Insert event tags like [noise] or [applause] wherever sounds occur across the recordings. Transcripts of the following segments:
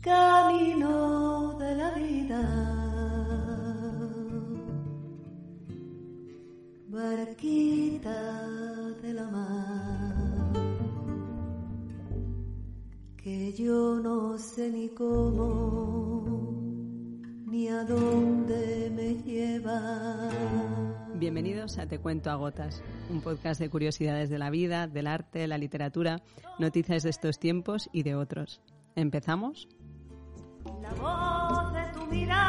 camino de la vida. Barquita de la mar, que yo no sé ni cómo ni a dónde me lleva. Bienvenidos a Te Cuento a Gotas, un podcast de curiosidades de la vida, del arte, la literatura, noticias de estos tiempos y de otros. ¿Empezamos? La voz de tu mirar,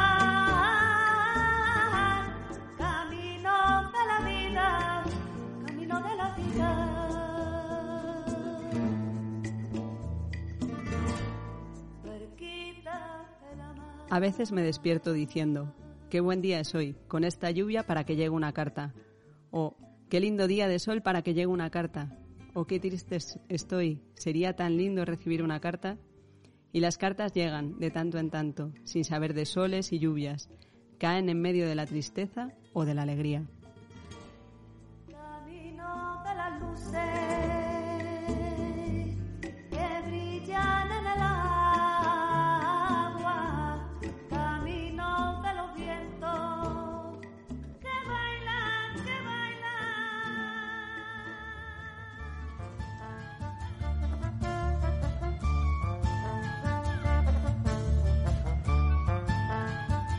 camino de la vida, camino de la vida. A veces me despierto diciendo, qué buen día es hoy, con esta lluvia para que llegue una carta. O, qué lindo día de sol para que llegue una carta. O, qué triste es- estoy, sería tan lindo recibir una carta. Y las cartas llegan de tanto en tanto, sin saber de soles y lluvias. Caen en medio de la tristeza o de la alegría.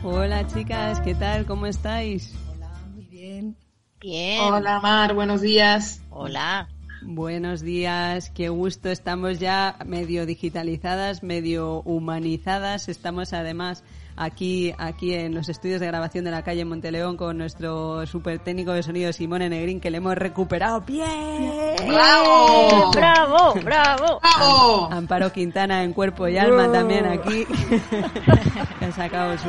Hola chicas, ¿qué tal? ¿Cómo estáis? Muy bien. Bien. Hola Mar, buenos días. Hola. Buenos días, qué gusto. Estamos ya medio digitalizadas, medio humanizadas. Estamos además aquí, aquí en los estudios de grabación de la calle Monteleón con nuestro super técnico de sonido Simone Negrín que le hemos recuperado. ¡Bien! ¡Bravo! [laughs] Bravo, bravo. ¡Bravo! Amparo Quintana en cuerpo y alma también aquí. [laughs] [laughs] ha sacado su...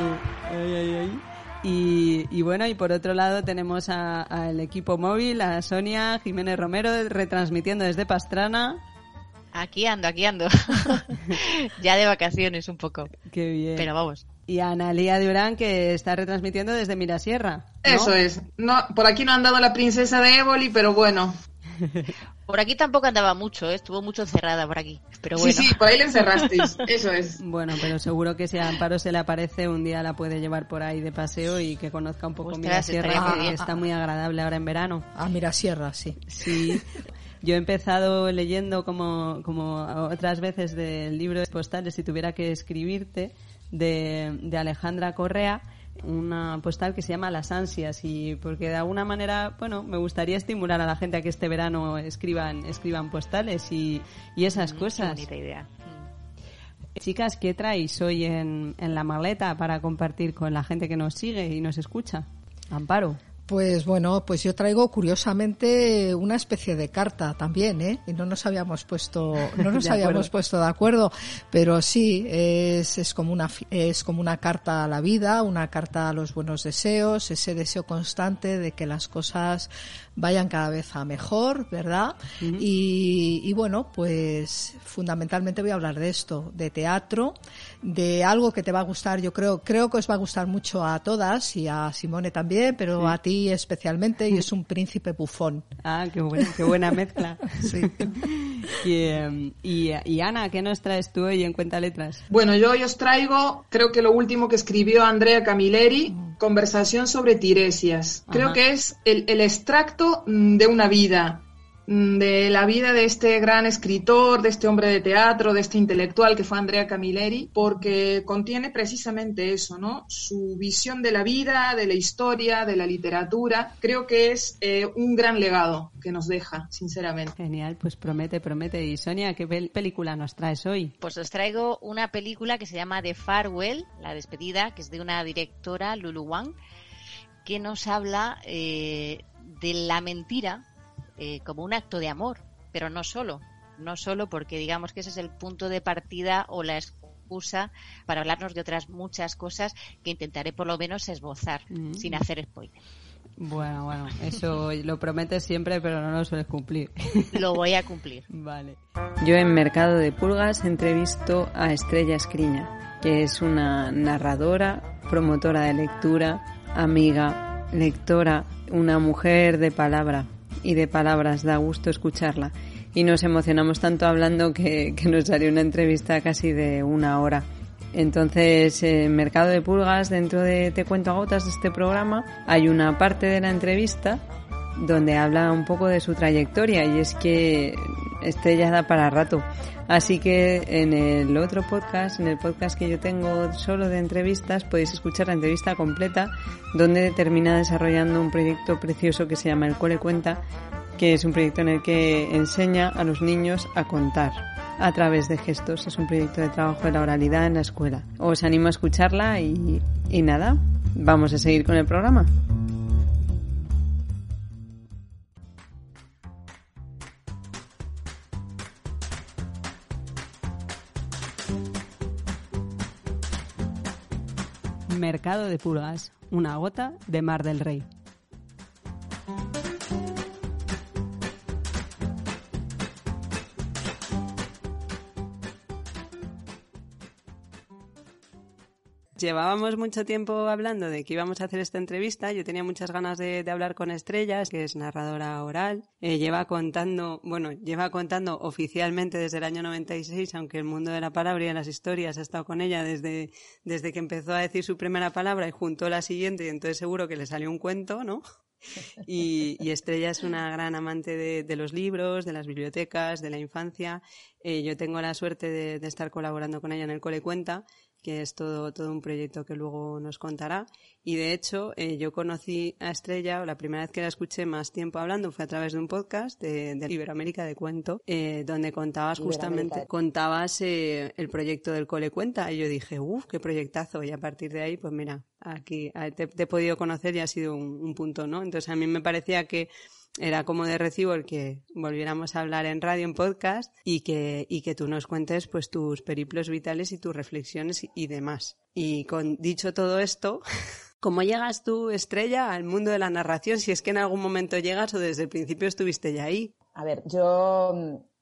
ay, ay, ay. Y, y bueno, y por otro lado tenemos a- al equipo móvil, a Sonia Jiménez Romero, retransmitiendo desde Pastrana. Aquí ando, aquí ando. [laughs] ya de vacaciones un poco. Qué bien. Pero vamos. Y a Analia Durán, que está retransmitiendo desde Mirasierra. ¿no? Eso es. No, por aquí no ha andado la princesa de Éboli, pero bueno. [laughs] Por aquí tampoco andaba mucho, ¿eh? estuvo mucho encerrada por aquí. Pero bueno. Sí, sí, por ahí le encerrasteis. [laughs] Eso es. Bueno, pero seguro que si a Amparo se le aparece, un día la puede llevar por ahí de paseo y que conozca un poco Ostras, Mirasierra, que bien. está muy agradable ahora en verano. A Mirasierra, sí. Sí. Yo he empezado leyendo como, como otras veces del libro de postales, si tuviera que escribirte, de, de Alejandra Correa, una postal que se llama Las ansias y porque de alguna manera, bueno, me gustaría estimular a la gente a que este verano escriban, escriban postales y, y esas Mm, cosas. Qué bonita idea. Mm. Chicas, ¿qué traéis hoy en, en la maleta para compartir con la gente que nos sigue y nos escucha? Amparo. Pues bueno, pues yo traigo curiosamente una especie de carta también, ¿eh? Y no nos habíamos puesto, no [laughs] nos De habíamos acuerdo. puesto de acuerdo, pero sí es, es como una es como una carta a la vida, una carta a los buenos deseos, ese deseo constante de que las cosas vayan cada vez a mejor, ¿verdad? y, y bueno, pues fundamentalmente voy a hablar de esto, de teatro, de algo que te va a gustar, yo creo, creo que os va a gustar mucho a todas y a Simone también, pero a ti especialmente, y es un príncipe bufón. Ah, qué buena, qué buena mezcla. [laughs] Sí. [laughs] y, em, y, y Ana, ¿qué nos traes tú hoy en Cuenta Letras? Bueno, yo hoy os traigo, creo que lo último que escribió Andrea Camilleri, Conversación sobre Tiresias. Creo Ajá. que es el, el extracto mm, de una vida, mm, de la vida de este gran escritor, de este hombre de teatro, de este intelectual que fue Andrea Camilleri, porque contiene precisamente eso, ¿no? Su visión de la vida, de la historia, de la literatura. Creo que es eh, un gran legado que nos deja, sinceramente. Genial, pues promete, promete. Y Sonia, ¿qué pel- película nos traes hoy? Pues os traigo una película que se llama The Farewell, La despedida, que es de una directora, Lulu Wang, que nos habla eh, de la mentira eh, como un acto de amor, pero no solo, no solo porque digamos que ese es el punto de partida o la excusa para hablarnos de otras muchas cosas que intentaré por lo menos esbozar Mm. sin hacer spoiler. Bueno, bueno, eso [laughs] lo prometes siempre, pero no lo sueles cumplir. [laughs] Lo voy a cumplir. Vale. Yo en Mercado de Pulgas entrevisto a Estrella Escriña, que es una narradora, promotora de lectura, amiga, lectora, una mujer de palabra y de palabras, da gusto escucharla. Y nos emocionamos tanto hablando que, que nos salió una entrevista casi de una hora. Entonces, en Mercado de Pulgas, dentro de Te Cuento a Gotas de este programa, hay una parte de la entrevista donde habla un poco de su trayectoria y es que Estrella da para rato. Así que en el otro podcast, en el podcast que yo tengo solo de entrevistas, podéis escuchar la entrevista completa donde termina desarrollando un proyecto precioso que se llama El Cole Cuenta, que es un proyecto en el que enseña a los niños a contar a través de gestos. Es un proyecto de trabajo de la oralidad en la escuela. Os animo a escucharla y nada, vamos a seguir con el programa. Mercado de Pulgas, una gota de Mar del Rey. Llevábamos mucho tiempo hablando de que íbamos a hacer esta entrevista. Yo tenía muchas ganas de, hablar con Estrellas, que es narradora oral. Eh, lleva contando, bueno, lleva contando oficialmente desde el año 96, aunque el mundo de la palabra y de las historias ha estado con ella desde, desde que empezó a decir su primera palabra y juntó la siguiente, y entonces seguro que le salió un cuento, ¿no? [laughs] Y, Estrella es una gran amante de, de, los libros, de las bibliotecas, de la infancia. Eh, yo tengo la suerte de, de, estar colaborando con ella en el Cole Cuenta que es todo, todo un proyecto que luego nos contará. Y de hecho, eh, yo conocí a Estrella, o la primera vez que la escuché más tiempo hablando fue a través de un podcast de, de Iberoamérica de Cuento, eh, donde contabas justamente, contabas eh, el proyecto del Cole Cuenta. Y yo dije, uff, qué proyectazo. Y a partir de ahí, pues mira, aquí te, te he podido conocer y ha sido un, un punto, ¿no? Entonces a mí me parecía que era como de recibo el que volviéramos a hablar en radio, en podcast y que, y que tú nos cuentes pues tus periplos vitales y tus reflexiones y, y demás. Y con dicho todo esto, [laughs] ¿cómo llegas tú, Estrella, al mundo de la narración? Si es que en algún momento llegas o desde el principio estuviste ya ahí. A ver, yo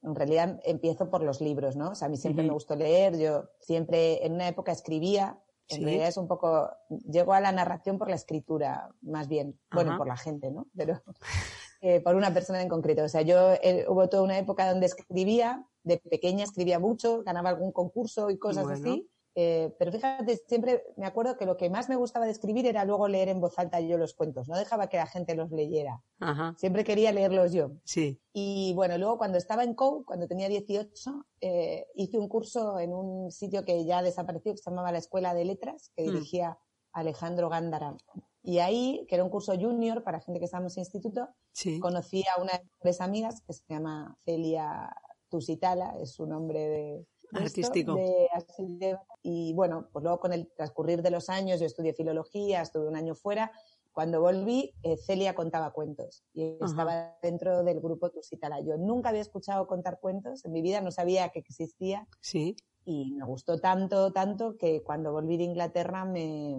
en realidad empiezo por los libros, ¿no? O sea, a mí siempre uh -huh. me gustó leer, yo siempre en una época escribía, en ¿Sí? realidad es un poco, llego a la narración por la escritura, más bien, bueno, por la gente, ¿no? Pero [laughs] eh, por una persona en concreto. O sea, yo eh, hubo toda una época donde escribía, de pequeña escribía mucho, ganaba algún concurso y cosas bueno. así. Eh, pero fíjate, siempre me acuerdo que lo que más me gustaba de escribir era luego leer en voz alta yo los cuentos. No dejaba que la gente los leyera. Ajá. Siempre quería leerlos yo. Sí. Y bueno, luego cuando estaba en COU, cuando tenía 18, eh, hice un curso en un sitio que ya desapareció, que se llamaba la Escuela de Letras, que mm. dirigía Alejandro Gándara. Y ahí, que era un curso junior para gente que estábamos en instituto, sí. conocí a una de mis amigas que se llama Celia Tusitala, es su nombre de, artístico. De, de, y bueno, pues luego con el transcurrir de los años, yo estudié filología, estuve un año fuera. Cuando volví, eh, Celia contaba cuentos y Ajá. estaba dentro del grupo Tusitala. Yo nunca había escuchado contar cuentos, en mi vida no sabía que existía. Sí. Y me gustó tanto, tanto que cuando volví de Inglaterra me,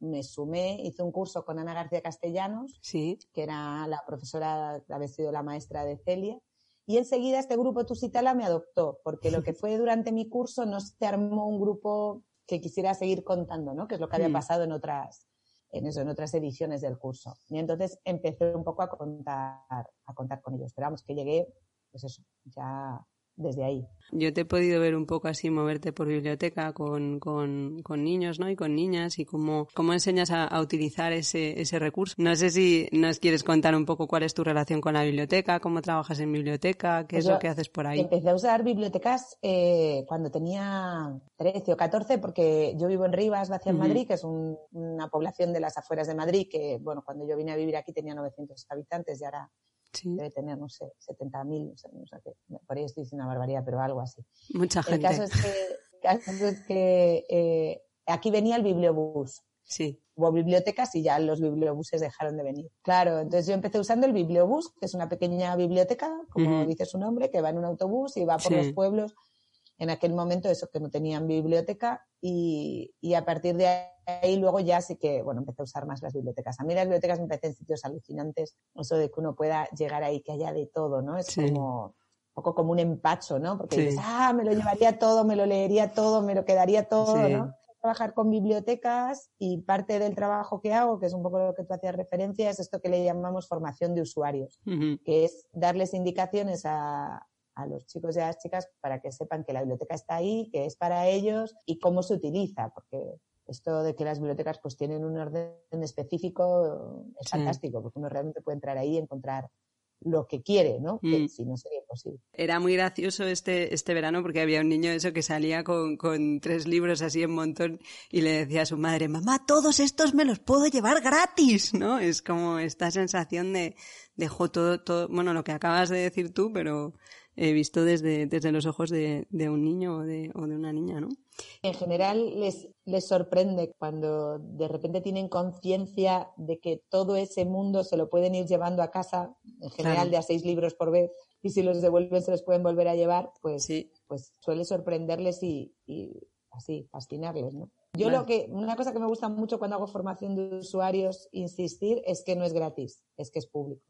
me sumé, hice un curso con Ana García Castellanos, sí. que era la profesora, había sido la maestra de Celia, y enseguida este grupo Tusitala me adoptó, porque lo que [laughs] fue durante mi curso no se armó un grupo que quisiera seguir contando, ¿no? Que es lo que había pasado en otras, en eso, en otras ediciones del curso. Y entonces empecé un poco a contar, a contar con ellos. Pero vamos, que llegué, pues eso, ya desde ahí. Yo te he podido ver un poco así moverte por biblioteca con, con, con niños ¿no? y con niñas y cómo, cómo enseñas a, a, utilizar ese, ese recurso. No sé si nos quieres contar un poco cuál es tu relación con la biblioteca, cómo trabajas en biblioteca, qué pues es lo que haces por ahí. Empecé a usar bibliotecas eh, cuando tenía 13 o 14 porque yo vivo en Rivas, Vacia, en uh -huh. Madrid, que es un, una población de las afueras de Madrid que, bueno, cuando yo vine a vivir aquí tenía 900 habitantes y ahora Sí. Debe tener, no sé, 70.000, no sé, no sé qué. Por ahí estoy diciendo una barbaridad, pero algo así. Mucha gente. El caso es que, el caso es que eh, aquí venía el bibliobús. Sí. Hubo bibliotecas y ya los bibliobuses dejaron de venir. Claro, entonces yo empecé usando el bibliobús, que es una pequeña biblioteca, como uh -huh. dice su nombre, que va en un autobús y va por sí. los pueblos. En aquel momento, eso que no tenían biblioteca, y, y a partir de ahí luego ya sí que, bueno, empecé a usar más las bibliotecas. A mí las bibliotecas me parecen sitios alucinantes, eso de que uno pueda llegar ahí, que haya de todo, ¿no? Es sí. como un poco como un empacho, ¿no? Porque sí. dices, ah, me lo llevaría todo, me lo leería todo, me lo quedaría todo, sí. ¿no? Trabajar con bibliotecas y parte del trabajo que hago, que es un poco lo que tú hacías referencia, es esto que le llamamos formación de usuarios, uh -huh. que es darles indicaciones a, a los chicos y a las chicas para que sepan que la biblioteca está ahí, que es para ellos y cómo se utiliza, porque esto de que las bibliotecas pues tienen un orden específico es Sí. fantástico, porque uno realmente puede entrar ahí y encontrar lo que quiere, ¿no? Que Mm. si no sería imposible. Era muy gracioso este, este verano porque había un niño eso que salía con, con tres libros así en montón y le decía a su madre, mamá, todos estos me los puedo llevar gratis, ¿no? Es como esta sensación de, de jo, todo, todo, bueno, lo que acabas de decir tú, pero he visto desde, desde los ojos de, de un niño o de, o de una niña, ¿no? En general les, les sorprende cuando de repente tienen conciencia de que todo ese mundo se lo pueden ir llevando a casa, en general Claro. de a seis libros por vez, y si los devuelven se los pueden volver a llevar, pues, Sí, pues suele sorprenderles y, y así, fascinarles, ¿no? Yo Vale. lo que, una cosa que me gusta mucho cuando hago formación de usuarios, insistir, es que no es gratis, es que es público.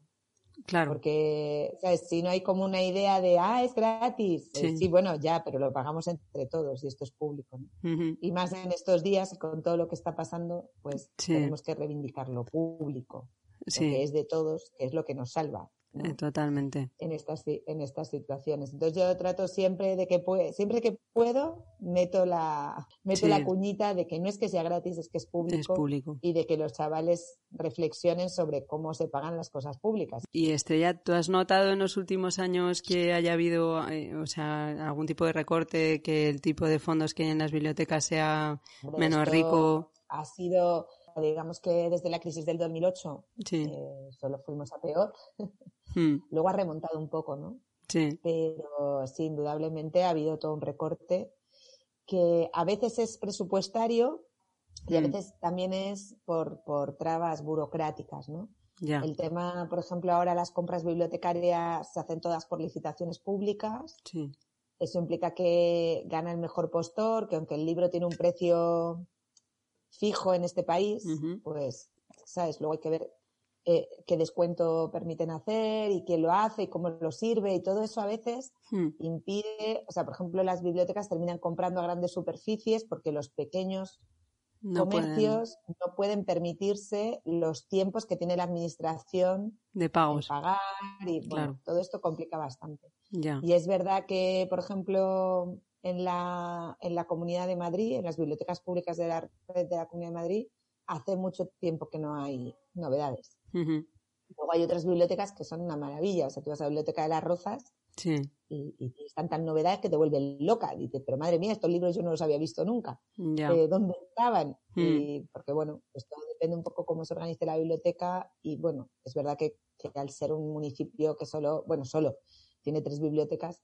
Claro. Porque, ¿sabes? Si no hay como una idea de, ah, es gratis. Eh, Sí. Bueno, ya, pero lo pagamos entre todos y esto es público. Y más en estos días, con todo lo que está pasando, pues Sí. tenemos que reivindicar lo público, lo que es de todos, que es lo que nos salva. ¿No? eh, totalmente. en estas en estas situaciones. Entonces yo trato siempre de que pue- siempre que puedo meto la meto Sí. la cuñita de que no es que sea gratis, es que es público, Es público. y de que los chavales reflexionen sobre cómo se pagan las cosas públicas. Y Estrella, ¿tú has notado en los últimos años que haya habido, eh, o sea, algún tipo de recorte, que el tipo de fondos que hay en las bibliotecas sea menos rico? Ha sido, digamos que desde la crisis del 2008 Sí, eh, solo fuimos a peor. [laughs] Mm, Luego ha remontado un poco, ¿no? sí, pero sí, indudablemente ha habido todo un recorte que a veces es presupuestario y a Mm. veces también es por, por trabas burocráticas, ¿no? ya. El tema, por ejemplo, ahora las compras bibliotecarias se hacen todas por licitaciones públicas. Sí, Eso implica que gana el mejor postor, que aunque el libro tiene un precio fijo en este país, pues, ¿sabes? Luego hay que ver eh, qué descuento permiten hacer y quién lo hace y cómo lo sirve y todo eso a veces Mm, impide, o sea, por ejemplo, las bibliotecas terminan comprando a grandes superficies porque los pequeños no pueden comercios no pueden permitirse los tiempos que tiene la administración de pagos, pagar y bueno, Claro. todo esto complica bastante. ya. Y es verdad que, por ejemplo, en la, en la Comunidad de Madrid, en las bibliotecas públicas de la red de la Comunidad de Madrid, hace mucho tiempo que no hay novedades. Ujú, Luego hay otras bibliotecas que son una maravilla. O sea, tú vas a la Biblioteca de las Rozas Sí, y, y están tan novedades que te vuelven loca. Dices, pero madre mía, estos libros yo no los había visto nunca. ya. Eh, ¿Dónde estaban? Mm. Y porque, bueno, pues todo depende un poco cómo se organice la biblioteca. Y bueno, es verdad que, que al ser un municipio que solo, bueno, solo tiene tres bibliotecas,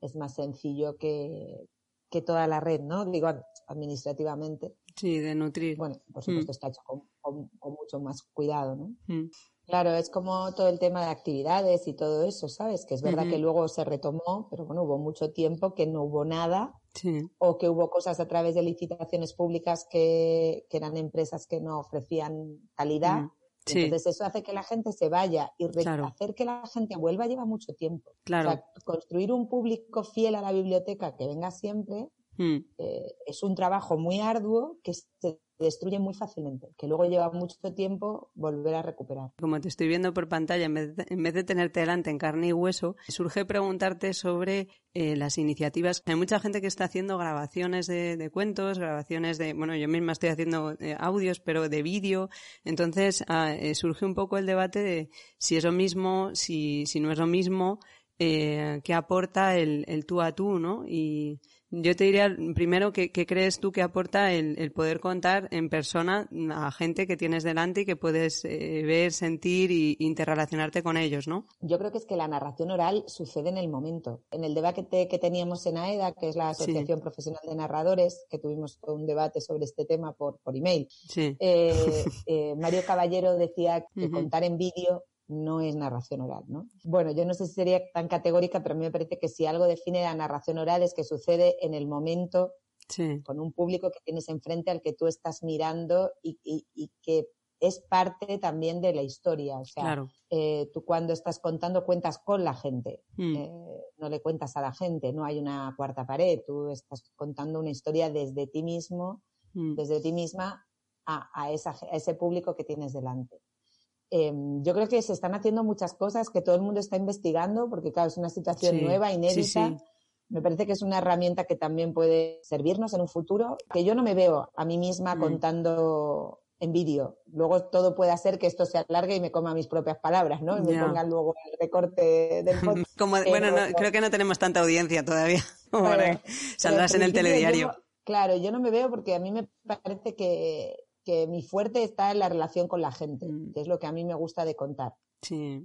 es más sencillo que, que toda la red, ¿no? Digo, administrativamente. Sí, de nutrir. Bueno, por supuesto está hecho con, con- con mucho más cuidado, ¿no? Mm, Claro, es como todo el tema de actividades y todo eso, ¿sabes? Que es verdad que luego se retomó, pero bueno, hubo mucho tiempo que no hubo nada Sí, o que hubo cosas a través de licitaciones públicas que, que eran empresas que no ofrecían calidad. Mm, sí, Entonces eso hace que la gente se vaya y Claro. hacer que la gente vuelva lleva mucho tiempo. claro. O sea, construir un público fiel a la biblioteca que venga siempre Mm, eh, es un trabajo muy arduo que se destruye muy fácilmente, que luego lleva mucho tiempo volver a recuperar. Como te estoy viendo por pantalla, en vez de, en vez de tenerte delante en carne y hueso, surge preguntarte sobre eh, las iniciativas. Hay mucha gente que está haciendo grabaciones de, cuentos, grabaciones de, bueno, yo misma estoy haciendo eh, audios, pero de vídeo. Entonces ah, eh, surge un poco el debate de si es lo mismo, si, si no es lo mismo, qué aporta el, el tú a tú, ¿no? Y yo te diría primero que, qué crees tú que aporta el, el poder contar en persona a gente que tienes delante y que puedes eh, ver, sentir y interrelacionarte con ellos, ¿no? Yo creo que es que la narración oral sucede en el momento. En el debate que, que teníamos en AEDA, que es la Sí. Asociación Profesional de Narradores, que tuvimos un debate sobre este tema por, por email, Sí, eh, [laughs] eh, Mario Caballero decía que contar en vídeo no es narración oral, ¿no? Bueno, yo no sé si sería tan categórica, pero a mí me parece que si algo define la narración oral es que sucede en el momento sí, con un público que tienes enfrente al que tú estás mirando y, y- y que es parte también de la historia. O sea, claro. eh, tú cuando estás contando cuentas con la gente, Mm, eh, no le cuentas a la gente, no hay una cuarta pared, tú estás contando una historia desde ti mismo, mm, desde ti misma a, a esa a ese público que tienes delante. Em, yo creo que se están haciendo muchas cosas que todo el mundo está investigando, porque claro, es una situación nueva, inédita. Me parece que es una herramienta que también puede servirnos en un futuro, que yo no me veo a mí misma mm. contando en vídeo. Luego todo puede hacer que esto se alargue y me coma mis propias palabras, ¿no? Y me pongan luego el recorte del [laughs] Como, Bueno, creo que no tenemos tanta audiencia todavía. [laughs] saldrás en el telediario. claro, yo no me veo porque a mí me parece que, que mi fuerte está en la relación con la gente, mm. que es lo que a mí me gusta de contar.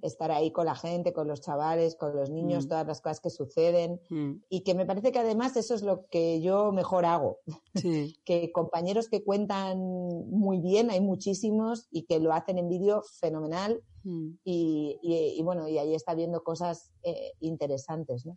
Estar ahí con la gente, con los chavales, con los niños, mm. todas las cosas que suceden. Mm. Y que me parece que además eso es lo que yo mejor hago. [laughs] que compañeros que cuentan muy bien, hay muchísimos, y que lo hacen en vídeo fenomenal. Y, bueno, y ahí está viendo cosas eh, interesantes. ¿no?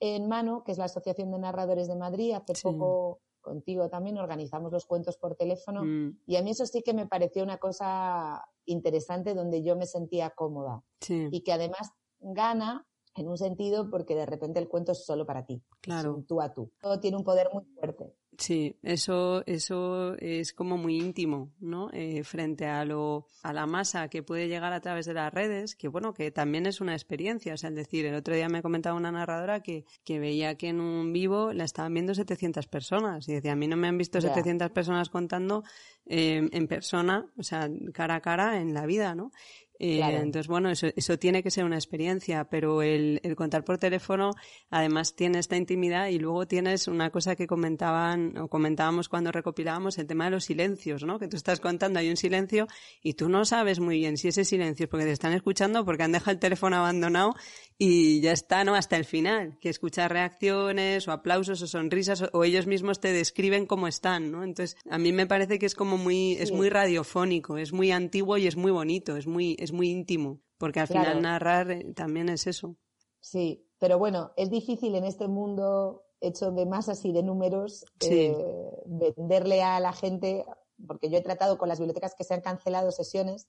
En Mano, que es la Asociación de Narradores de Madrid, hace poco contigo también organizamos los cuentos por teléfono mm. y a mí eso sí que me pareció una cosa interesante donde yo me sentía cómoda y que además gana en un sentido porque de repente el cuento es solo para ti, claro. tú a tú. Todo tiene un poder muy fuerte. Sí, eso, eso es como muy íntimo, ¿no? Eh, frente a lo, a la masa que puede llegar a través de las redes, que bueno, que también es una experiencia. O sea, es decir, el otro día me comentaba una narradora que, que veía que en un vivo la estaban viendo 700 personas. Y decía, a mí no me han visto 700 personas contando eh, en persona, o sea, cara a cara en la vida, ¿no? Eh, entonces, bueno, eso, eso tiene que ser una experiencia, pero el, el, contar por teléfono además tiene esta intimidad y luego tienes una cosa que comentaban o comentábamos cuando recopilábamos el tema de los silencios, ¿no? Que tú estás contando, hay un silencio y tú no sabes muy bien si ese silencio es porque te están escuchando, porque han dejado el teléfono abandonado y ya está, ¿no? Hasta el final, que escuchas reacciones o aplausos o sonrisas o, ellos mismos te describen cómo están, ¿no? Entonces, a mí me parece que es como muy, es muy radiofónico, es muy antiguo y es muy bonito, es muy, es muy íntimo, porque al final narrar eh, también es eso. Sí, pero bueno, es difícil en este mundo hecho de masas y de números eh, venderle a la gente, porque yo he tratado con las bibliotecas que se han cancelado sesiones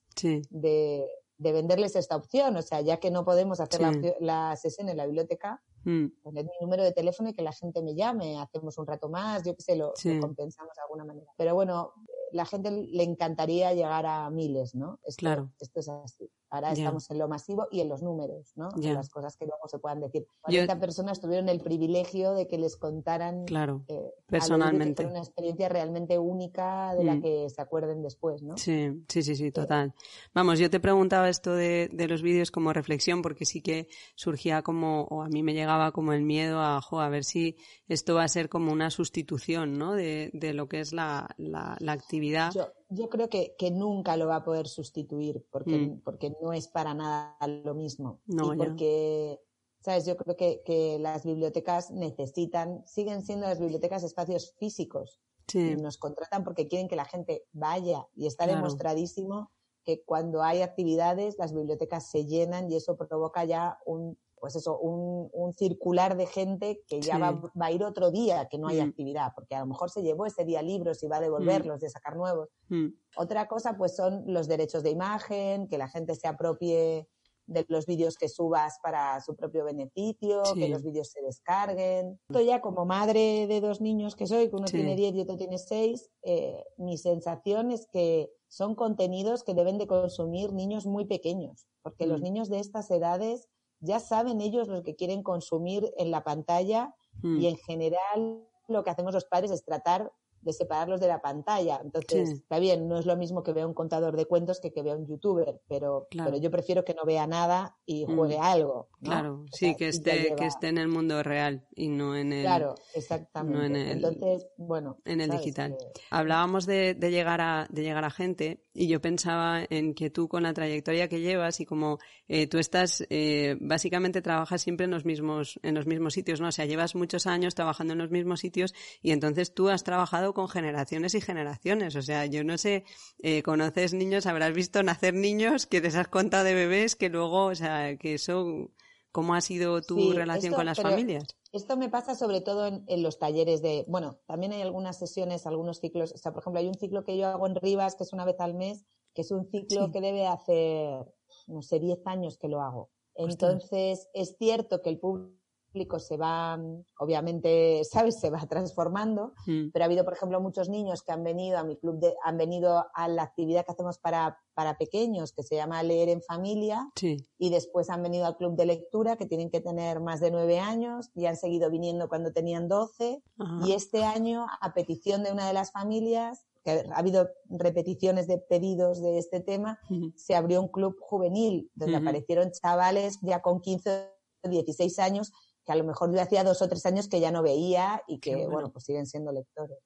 de de venderles esta opción. O sea, ya que no podemos hacer la, sesión en la biblioteca, mm. poner mi número de teléfono y que la gente me llame, hacemos un rato más, yo qué sé, lo, compensamos de alguna manera. Pero bueno, la gente le encantaría llegar a miles, ¿no? claro. Esto es así. Ahora estamos en lo masivo y en los números, ¿no? En las cosas que luego se puedan decir. 40 personas tuvieron el privilegio de que les contaran claro, eh, personalmente. una experiencia realmente única de la mm. que se acuerden después, ¿no? Sí, sí, sí, sí, total. Vamos, yo te preguntaba esto de, de, los vídeos como reflexión porque sí que surgía como, o a mí me llegaba como el miedo a, a ver si esto va a ser como una sustitución, ¿no? De, de lo que es la, la, la actividad yo creo que, que, nunca lo va a poder sustituir porque, mm. porque no es para nada lo mismo. No, y porque, ¿sabes? Yo creo que, que, las bibliotecas necesitan, siguen siendo las bibliotecas espacios físicos. Sí. nos contratan porque quieren que la gente vaya y está demostradísimo que cuando hay actividades las bibliotecas se llenan y eso provoca ya un pues eso, un, un, circular de gente que ya va, va, a ir otro día que no hay mm. actividad, porque a lo mejor se llevó ese día libros y va a devolverlos, mm. de sacar nuevos. Mm. Otra cosa, pues son los derechos de imagen, que la gente se apropie de los vídeos que subas para su propio beneficio, que los vídeos se descarguen. Esto ya como madre de dos niños que soy, que uno tiene 10 y otro tiene 6, eh, mi sensación es que son contenidos que deben de consumir niños muy pequeños, porque los niños de estas edades ya saben ellos lo que quieren consumir en la pantalla y hmm. en general lo que hacemos los padres es tratar de separarlos de la pantalla. Entonces, está bien, no es lo mismo que vea un contador de cuentos que que vea un youtuber, pero, pero yo prefiero que no vea nada y mm. juegue algo. Claro, sí, que esté, que esté en el mundo real y no en el. Claro, exactamente. en el, Entonces, bueno. En el digital. Hablábamos de, de, llegar a, de llegar a gente y yo pensaba en que tú con la trayectoria que llevas y como eh, tú estás, eh, básicamente trabajas siempre en los mismos, en los mismos sitios, ¿no? O sea, llevas muchos años trabajando en los mismos sitios y entonces tú has trabajado con generaciones y generaciones. O sea, yo no sé, eh, conoces niños, habrás visto nacer niños que te has contado de bebés que luego, o sea, que eso, ¿cómo ha sido tu relación con las familias? Esto me pasa sobre todo en, los talleres de, bueno, también hay algunas sesiones, algunos ciclos, o sea, por ejemplo, hay un ciclo que yo hago en Rivas, que es una vez al mes, que es un ciclo que debe hacer, no sé, 10 años que lo hago. Entonces, es cierto que el público explico, se va, obviamente, ¿sabes? Se va transformando, Mm. pero ha habido, por ejemplo, muchos niños que han venido a mi club, de, han venido a la actividad que hacemos para, para pequeños, que se llama Leer en Familia, Sí. y después han venido al club de lectura, que tienen que tener más de nueve años, y han seguido viniendo cuando tenían doce, y este año, a petición de una de las familias, que ha habido repeticiones de pedidos de este tema, se abrió un club juvenil donde aparecieron chavales ya con 15 o 16 años que a lo mejor yo hacía dos o tres años que ya no veía y que, bueno. bueno. pues siguen siendo lectores.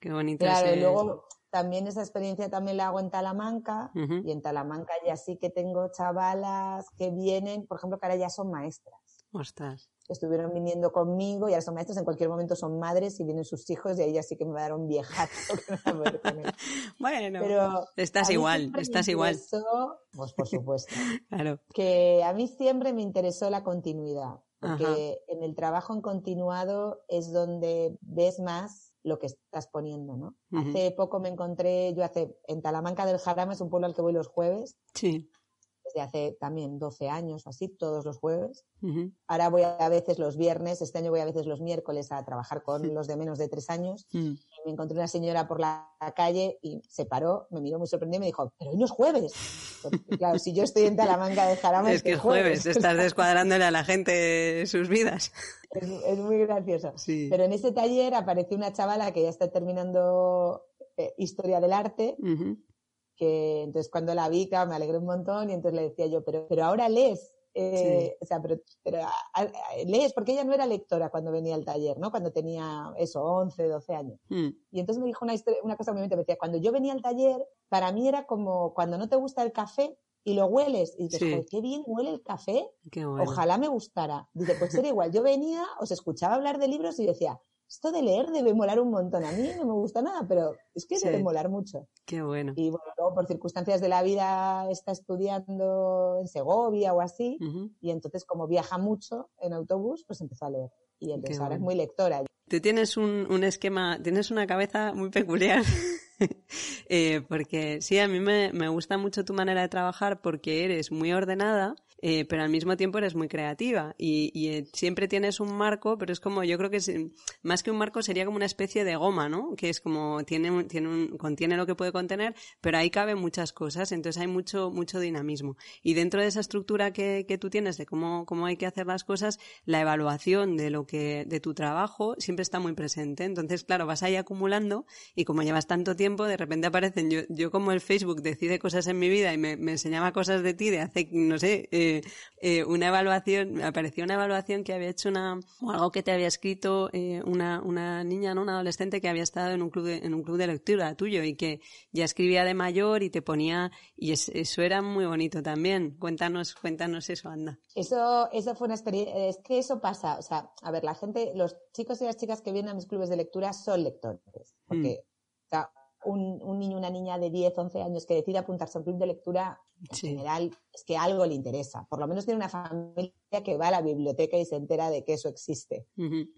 Qué bonito Claro, ese- y luego también esa experiencia también la hago en Talamanca y en Talamanca ya sí que tengo chavalas que vienen, por ejemplo, que ahora ya son maestras. Ostras. Estuvieron viniendo conmigo y ahora son maestras, en cualquier momento son madres y vienen sus hijos y ahí ya sí que me va a dar un viejazo [laughs] que no. [laughs] Bueno, Pero estás igual, estás igual. interesó- Pues por supuesto. [laughs] Claro. que a mí siempre me interesó la continuidad, porque Ajá. en el trabajo en continuado es donde ves más lo que estás poniendo, ¿no? Hace poco me encontré, yo hace, en Talamanca del Jarama, es un pueblo al que voy los jueves, Sí. desde hace también 12 años o así, todos los jueves. Ahora voy a veces los viernes, este año voy a veces los miércoles a trabajar con los de menos de tres años. Me encontré una señora por la calle y se paró, me miró muy sorprendida y me dijo, pero hoy no es jueves. Porque, claro, si yo estoy en Talamanca del Jarama Es que es jueves, estás descuadrándole a la gente sus vidas. es, es muy gracioso. Sí. Pero en ese taller apareció una chavala que ya está terminando eh, historia del arte, Ujú. que entonces cuando la vi, claro, me alegré un montón y entonces le decía yo, pero, pero ahora lees. Eh, O sea, pero, pero a- a- lees, porque ella no era lectora cuando venía al taller, ¿no? Cuando tenía eso, 11, 12 años. Mm. Y entonces me dijo una, historia, una cosa muy me decía, cuando yo venía al taller, para mí era como cuando no te gusta el café y lo hueles y dices, Sí. "Joder, qué bien huele el café, Qué bueno. Ojalá me gustara. Dice, pues era igual. Yo venía, os escuchaba hablar de libros y decía, esto de leer debe molar un montón. A mí no me gusta nada, pero es que Sí. debe molar mucho. Qué bueno. Y bueno, luego por circunstancias de la vida está estudiando en Segovia o así. Y entonces, como viaja mucho en autobús, pues empezó a leer. Y entonces ahora es muy lectora. Tú tienes un, un esquema, tienes una cabeza muy peculiar. [laughs] Eh, porque sí, a mí me, me gusta mucho tu manera de trabajar porque eres muy ordenada, eh, pero al mismo tiempo eres muy creativa y, eh, siempre tienes un marco, pero es como, yo creo que es, más que un marco sería como una especie de goma, ¿no? Que es como, tiene, tiene contiene lo que puede contener, pero ahí caben muchas cosas, entonces hay mucho, mucho dinamismo. Y dentro de esa estructura que, que tú tienes de cómo, cómo hay que hacer las cosas, la evaluación de lo que, de tu trabajo siempre está muy presente. Entonces, claro, vas ahí acumulando y como llevas tanto tiempo, de repente aparecen, yo, yo como el Facebook decide cosas en mi vida y me, me enseñaba cosas de ti de hace, no sé, eh, eh, una evaluación, me apareció una evaluación que había hecho una, o algo que te había escrito eh, una, una niña, ¿no? Una adolescente que había estado en un club de, en un club de lectura tuyo y que ya escribía de mayor y te ponía, y es- eso era muy bonito también. Cuéntanos, cuéntanos eso, anda. Eso, eso fue una experiencia, es que eso pasa, o sea, a ver, la gente, los chicos y las chicas que vienen a mis clubes de lectura son lectores, porque o sea, un, un niño, una niña de 10, 11 años que decide apuntarse a un club de lectura, en Sí. general, es que algo le interesa, por lo menos tiene una familia que va a la biblioteca y se entera de que eso existe,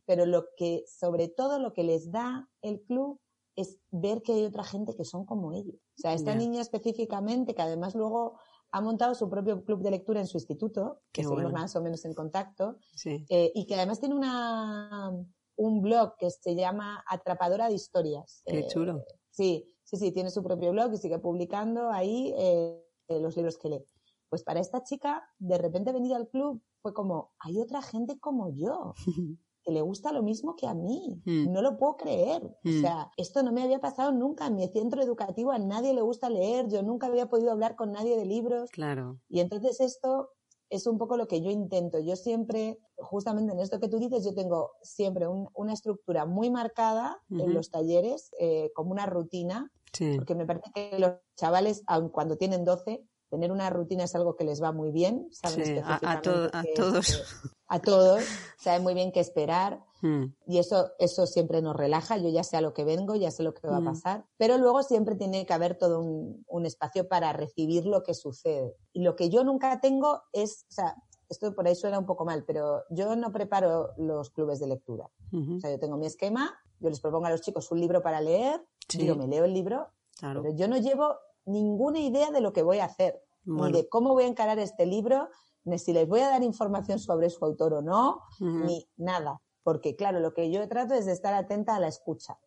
pero lo que, sobre todo lo que les da el club es ver que hay otra gente que son como ellos. O sea, esta niña específicamente, que además luego ha montado su propio club de lectura en su instituto, que Qué seguimos bueno. más o menos en contacto, Sí. eh, y que además tiene una, un blog que se llama Atrapadora de Historias. Qué Eh, chulo. Sí, sí, sí, tiene su propio blog y sigue publicando ahí eh, eh, los libros que lee. Pues para esta chica, de repente venir al club fue como, hay otra gente como yo, [laughs] que le gusta lo mismo que a mí. Mm. No lo puedo creer. Mm. O sea, esto no me había pasado nunca. En mi centro educativo a nadie le gusta leer, yo nunca había podido hablar con nadie de libros. Claro. Y entonces esto es un poco lo que yo intento. Yo siempre, justamente en esto que tú dices, yo tengo siempre un- una estructura muy marcada en los talleres, eh, como una rutina, Sí. porque me parece que los chavales, aun cuando tienen 12, tener una rutina es algo que les va muy bien. Saben Sí, a- a específicamente to- a qué- todos. qué- [laughs] a todos, saben muy bien qué esperar. Mm. Y eso, eso siempre nos relaja. Yo ya sé a lo que vengo, ya sé lo que va Mm. a pasar. Pero luego siempre tiene que haber todo un, un espacio para recibir lo que sucede. Y lo que yo nunca tengo es, o sea, esto por ahí suena un poco mal, pero yo no preparo los clubes de lectura. Ujú. O sea, yo tengo mi esquema, yo les propongo a los chicos un libro para leer, Sí. yo me leo el libro, Claro. pero yo no llevo ninguna idea de lo que voy a hacer, Bueno. ni de cómo voy a encarar este libro, ni si les voy a dar información sobre su autor o no, ni nada. Porque, claro, lo que yo trato es de estar atenta a la escucha.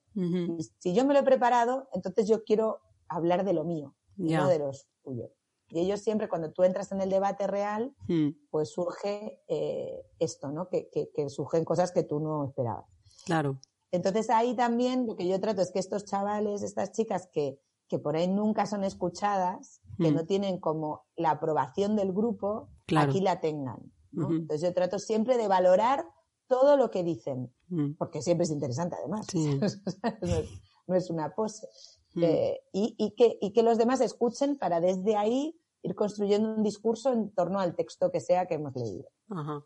Si yo me lo he preparado, entonces yo quiero hablar de lo mío, no de los tuyos. Y ellos siempre, cuando tú entras en el debate real, hmm. pues surge eh, esto, ¿no? Que, que, surgen cosas que tú no esperabas. Claro. Entonces ahí también lo que yo trato es que estos chavales, estas chicas que, que por ahí nunca son escuchadas, que hmm. no tienen como la aprobación del grupo, aquí la tengan. Entonces yo trato siempre de valorar todo lo que dicen, hmm. porque siempre es interesante además. [laughs] no, es, una pose. Eh, y, y, que, y que los demás escuchen para desde ahí ir construyendo un discurso en torno al texto que sea que hemos leído. Ajá.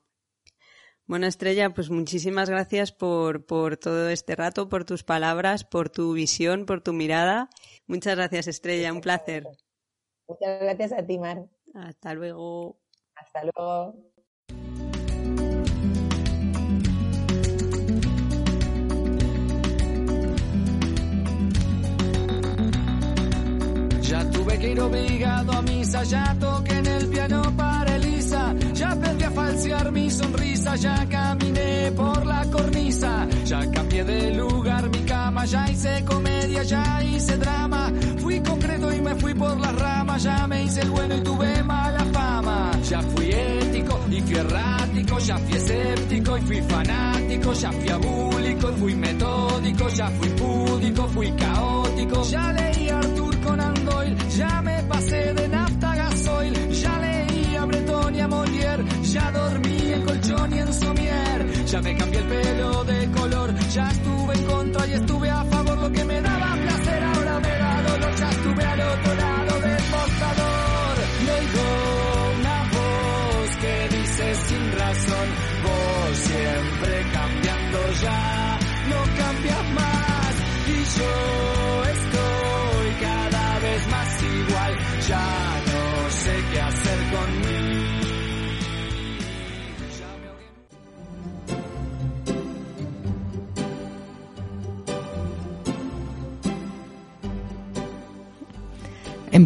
Bueno, Estrella, pues muchísimas gracias por, por todo este rato, por tus palabras, por tu visión, por tu mirada. Muchas gracias, Estrella, un placer. Muchas gracias a ti, Mar. Hasta luego. Hasta luego. Ya tuve que ir obligado a misa, ya toqué en el piano para falsear mi sonrisa, ya caminé por la cornisa, ya cambié de lugar mi cama, ya hice comedia, ya hice drama, fui concreto y me fui por las ramas, ya me hice el bueno y tuve mala fama, ya fui ético y fui errático, ya fui escéptico y fui fanático, ya fui abúlico y fui metódico, ya fui púdico, fui caótico, ya leí Artur Conan Doyle, ya me pasé de nafta gasoil, ya ya dormí en colchón y en somier, ya me cambié el pelo de color, ya estuve en contra y estuve a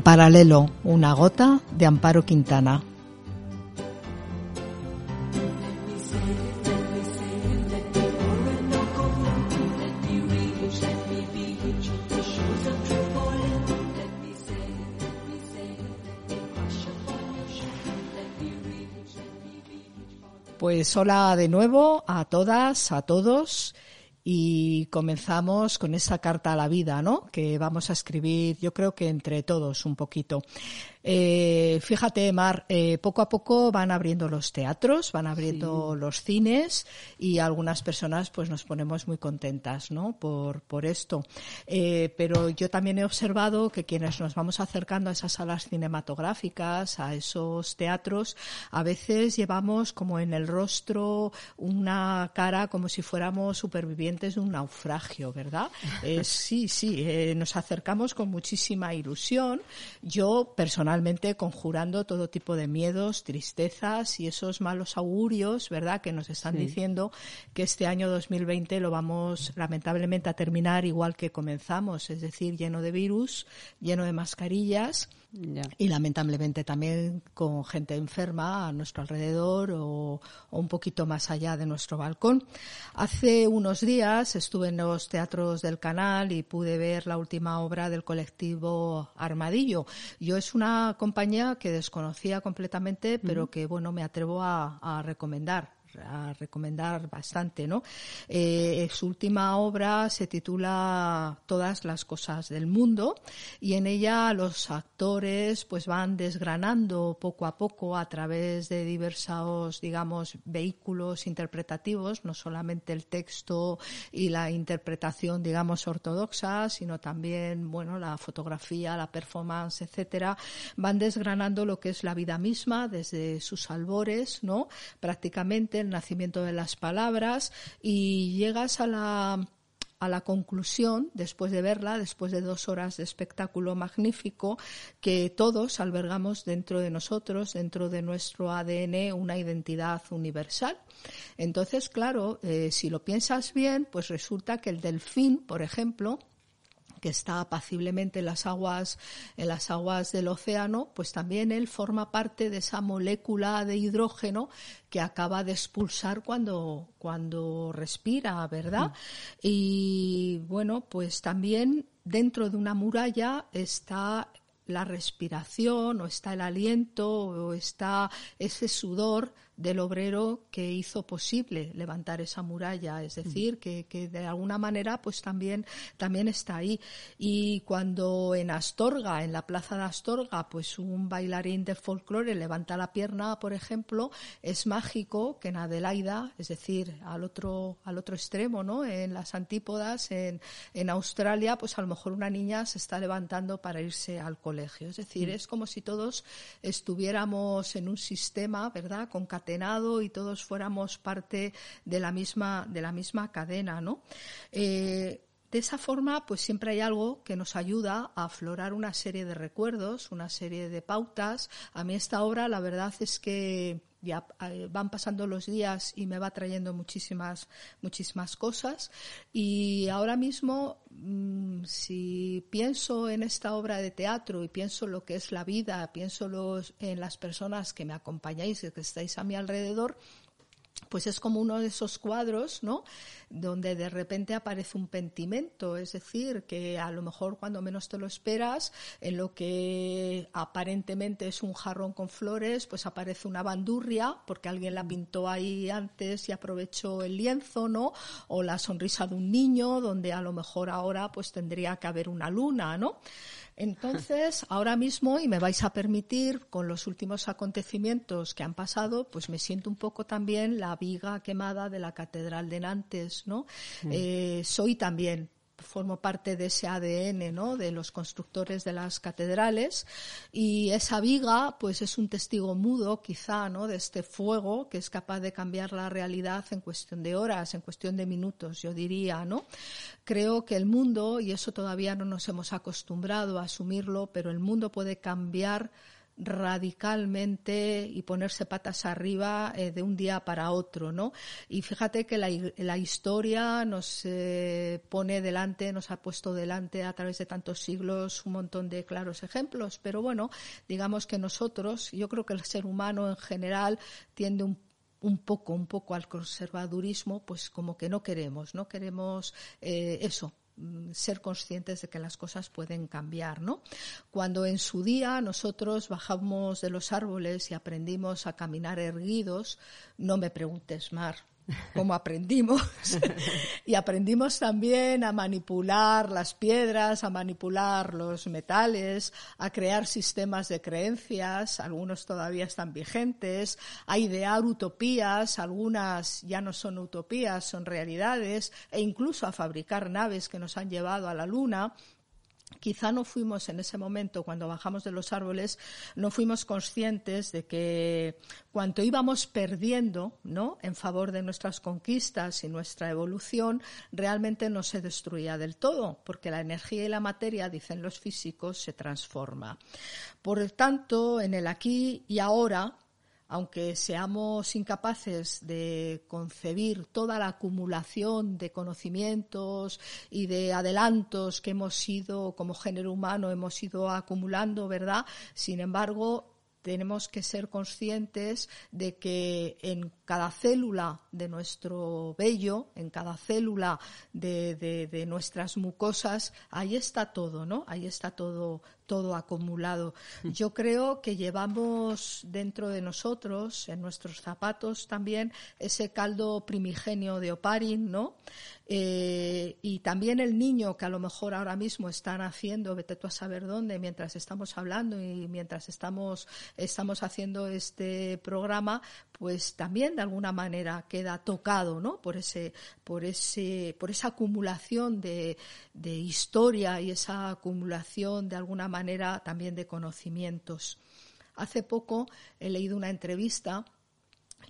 paralelo, una gota de Amparo Quintana. Pues hola de nuevo a todas, a todos y comenzamos con esa carta a la vida, ¿no? Que vamos a escribir, yo creo que entre todos un poquito. Eh, fíjate, Mar, eh, poco a poco van abriendo los teatros, van abriendo los cines y algunas personas pues nos ponemos muy contentas, ¿no? Por, por esto. Eh, pero yo también he observado que quienes nos vamos acercando a esas salas cinematográficas, a esos teatros, a veces llevamos como en el rostro una cara como si fuéramos supervivientes de un naufragio, ¿verdad? sí, sí, nos acercamos con muchísima ilusión. Yo personalmente conjurando todo tipo de miedos, tristezas y esos malos augurios, ¿verdad? Que nos están diciendo que este año 2020 lo vamos lamentablemente a terminar igual que comenzamos, es decir, lleno de virus, lleno de mascarillas y lamentablemente también con gente enferma a nuestro alrededor o, un poquito más allá de nuestro balcón. Hace unos días estuve en los teatros del canal y pude ver la última obra del colectivo Armadillo. Yo es una compañía que desconocía completamente, pero que bueno me atrevo a recomendar a recomendar bastante, ¿no? Eh, su última obra se titula Todas las cosas del mundo y en ella los actores pues van desgranando poco a poco a través de diversos, digamos, vehículos interpretativos, no solamente el texto y la interpretación, digamos, ortodoxa, sino también, bueno, la fotografía, la performance, etcétera, van desgranando lo que es la vida misma desde sus albores, ¿no? Prácticamente el nacimiento de las palabras y llegas a la a la conclusión, después de verla, después de dos horas de espectáculo magnífico, que todos albergamos dentro de nosotros, dentro de nuestro ADN, una identidad universal. Entonces, claro, eh, si lo piensas bien, pues resulta que el delfín, por ejemplo, que está apaciblemente en las aguas en las aguas del océano, pues también él forma parte de esa molécula de hidrógeno que acaba de expulsar cuando cuando respira, ¿verdad? Y bueno, pues también dentro de una muralla está la respiración o está el aliento o está ese sudor del obrero que hizo posible levantar esa muralla, es decir, que, que, de alguna manera pues también, también está ahí. Y cuando en Astorga, en la plaza de Astorga, pues un bailarín de folclore levanta la pierna, por ejemplo, es mágico que en Adelaida, es decir, al otro, al otro extremo, ¿no? En las antípodas, en, en Australia, pues a lo mejor una niña se está levantando para irse al colegio. Es decir, es como si todos estuviéramos en un sistema, ¿verdad?, y todos fuéramos parte de la misma, de la misma cadena, ¿no? Eh, de esa forma, pues siempre hay algo que nos ayuda a aflorar una serie de recuerdos, una serie de pautas. A mí esta obra, la verdad es que ya van pasando los días y me va trayendo muchísimas, muchísimas cosas. Y ahora mismo, mmm, si pienso en esta obra de teatro y pienso lo que es la vida, pienso los, en las personas que me acompañáis que estáis a mi alrededor, pues es como uno de esos cuadros, ¿no? Donde de repente aparece un pentimento, es decir, que a lo mejor cuando menos te lo esperas, en lo que aparentemente es un jarrón con flores, pues aparece una bandurria, porque alguien la pintó ahí antes y aprovechó el lienzo, ¿no? O la sonrisa de un niño, donde a lo mejor ahora pues tendría que haber una luna, ¿no? Entonces, [laughs] ahora mismo, y me vais a permitir, con los últimos acontecimientos que han pasado, pues me siento un poco también la viga quemada de la Catedral de Nantes, ¿no? Mm. Eh, soy también formo parte de ese ADN, ¿no? De los constructores de las catedrales y esa viga, pues es un testigo mudo, quizá, ¿no? De este fuego que es capaz de cambiar la realidad en cuestión de horas, en cuestión de minutos, yo diría, ¿no? Creo que el mundo, y eso todavía no nos hemos acostumbrado a asumirlo, pero el mundo puede cambiar radicalmente y ponerse patas arriba eh, de un día para otro, ¿no? Y fíjate que la, la historia nos eh, pone delante, nos ha puesto delante a través de tantos siglos un montón de claros ejemplos, pero bueno, digamos que nosotros, yo creo que el ser humano en general tiende un un poco, un poco al conservadurismo, pues como que no queremos, no queremos eh, eso, ser conscientes de que las cosas pueden cambiar, ¿no? Cuando en su día nosotros bajamos de los árboles y aprendimos a caminar erguidos, no me preguntes, Mar, como aprendimos. [laughs] y aprendimos también a manipular las piedras, a manipular los metales, a crear sistemas de creencias, algunos todavía están vigentes, a idear utopías, algunas ya no son utopías, son realidades, e incluso a fabricar naves que nos han llevado a la Luna quizá no fuimos en ese momento, cuando bajamos de los árboles, no fuimos conscientes de que cuanto íbamos perdiendo, ¿no? En favor de nuestras conquistas y nuestra evolución, realmente no se destruía del todo, porque la energía y la materia, dicen los físicos, se transforma. Por tanto, en el aquí y ahora, aunque seamos incapaces de concebir toda la acumulación de conocimientos y de adelantos que hemos ido, como género humano, hemos ido acumulando, ¿verdad? Sin embargo, tenemos que ser conscientes de que en cada célula de nuestro vello, en cada célula de, de, de, nuestras mucosas, ahí está todo, ¿no? Ahí está todo, todo acumulado. Yo creo que llevamos dentro de nosotros, en nuestros zapatos también, ese caldo primigenio de Oparin, ¿no? Eh, y también el niño que a lo mejor ahora mismo están haciendo, vete tú a saber dónde, mientras estamos hablando y mientras estamos, estamos haciendo este programa, pues también de alguna manera queda tocado, ¿no? Por ese, por ese, por esa acumulación de, de historia y esa acumulación de alguna manera también de conocimientos. Hace poco he leído una entrevista